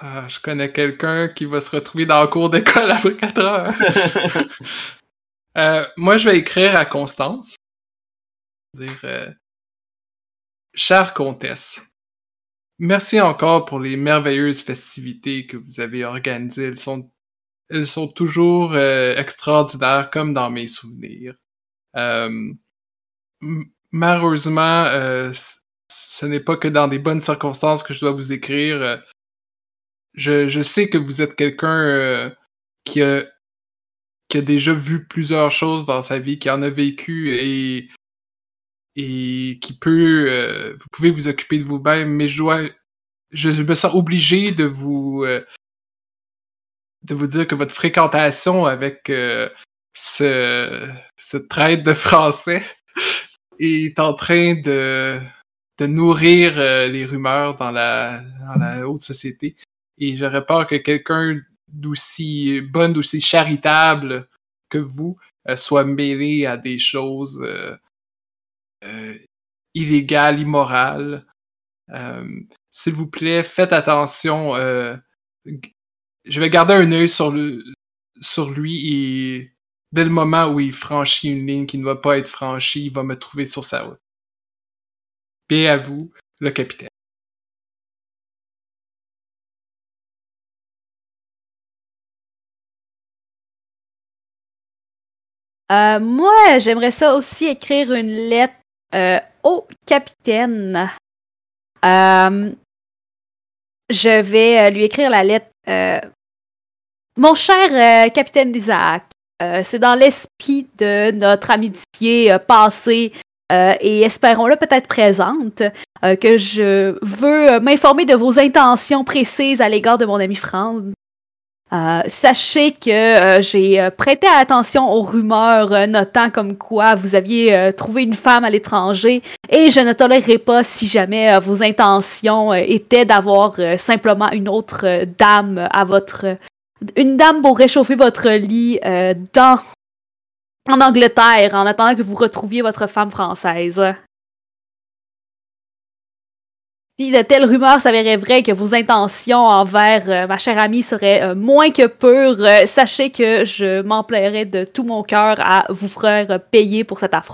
Ah, je connais quelqu'un qui va se retrouver dans le cours d'école après 4 heures. Euh, moi, je vais écrire à Constance. dire euh, Chère comtesse, merci encore pour les merveilleuses festivités que vous avez organisées. Elles sont, elles sont toujours euh, extraordinaires, comme dans mes souvenirs. Malheureusement, ce n'est pas que dans des bonnes circonstances que je dois vous écrire. Je, sais que vous êtes quelqu'un qui a qui a déjà vu plusieurs choses dans sa vie, qui en a vécu et qui peut euh, vous pouvez vous occuper de vous-même mais je dois je me sens obligé de vous euh, de vous dire que votre fréquentation avec euh, ce ce traite de français est en train de nourrir les rumeurs dans la haute société et j'aurais peur que quelqu'un d'aussi bonne, d'aussi charitable que vous euh, soit mêlé à des choses euh, euh, illégales, immorales. S'il vous plaît, faites attention. je vais garder un œil sur, sur lui et dès le moment où il franchit une ligne qui ne va pas être franchie, il va me trouver sur sa route. Bien à vous, le capitaine. Euh, moi, j'aimerais ça aussi écrire une lettre euh, au capitaine. Euh, je vais lui écrire la lettre. Mon cher capitaine Isaac, c'est dans l'esprit de notre amitié passée et espérons-le peut-être présente que je veux m'informer de vos intentions précises à l'égard de mon ami Franz. Euh, sachez que euh, j'ai euh, prêté attention aux rumeurs notant comme quoi vous aviez trouvé une femme à l'étranger et je ne tolérerai pas si jamais vos intentions étaient d'avoir simplement une autre dame à votre une dame pour réchauffer votre lit dans en Angleterre en attendant que vous retrouviez votre femme française. Si de telles rumeurs s'avéraient vraies, que vos intentions envers euh, ma chère amie seraient euh, moins que pures, euh, sachez que je m'en de tout mon cœur à vous faire payer pour cet affront.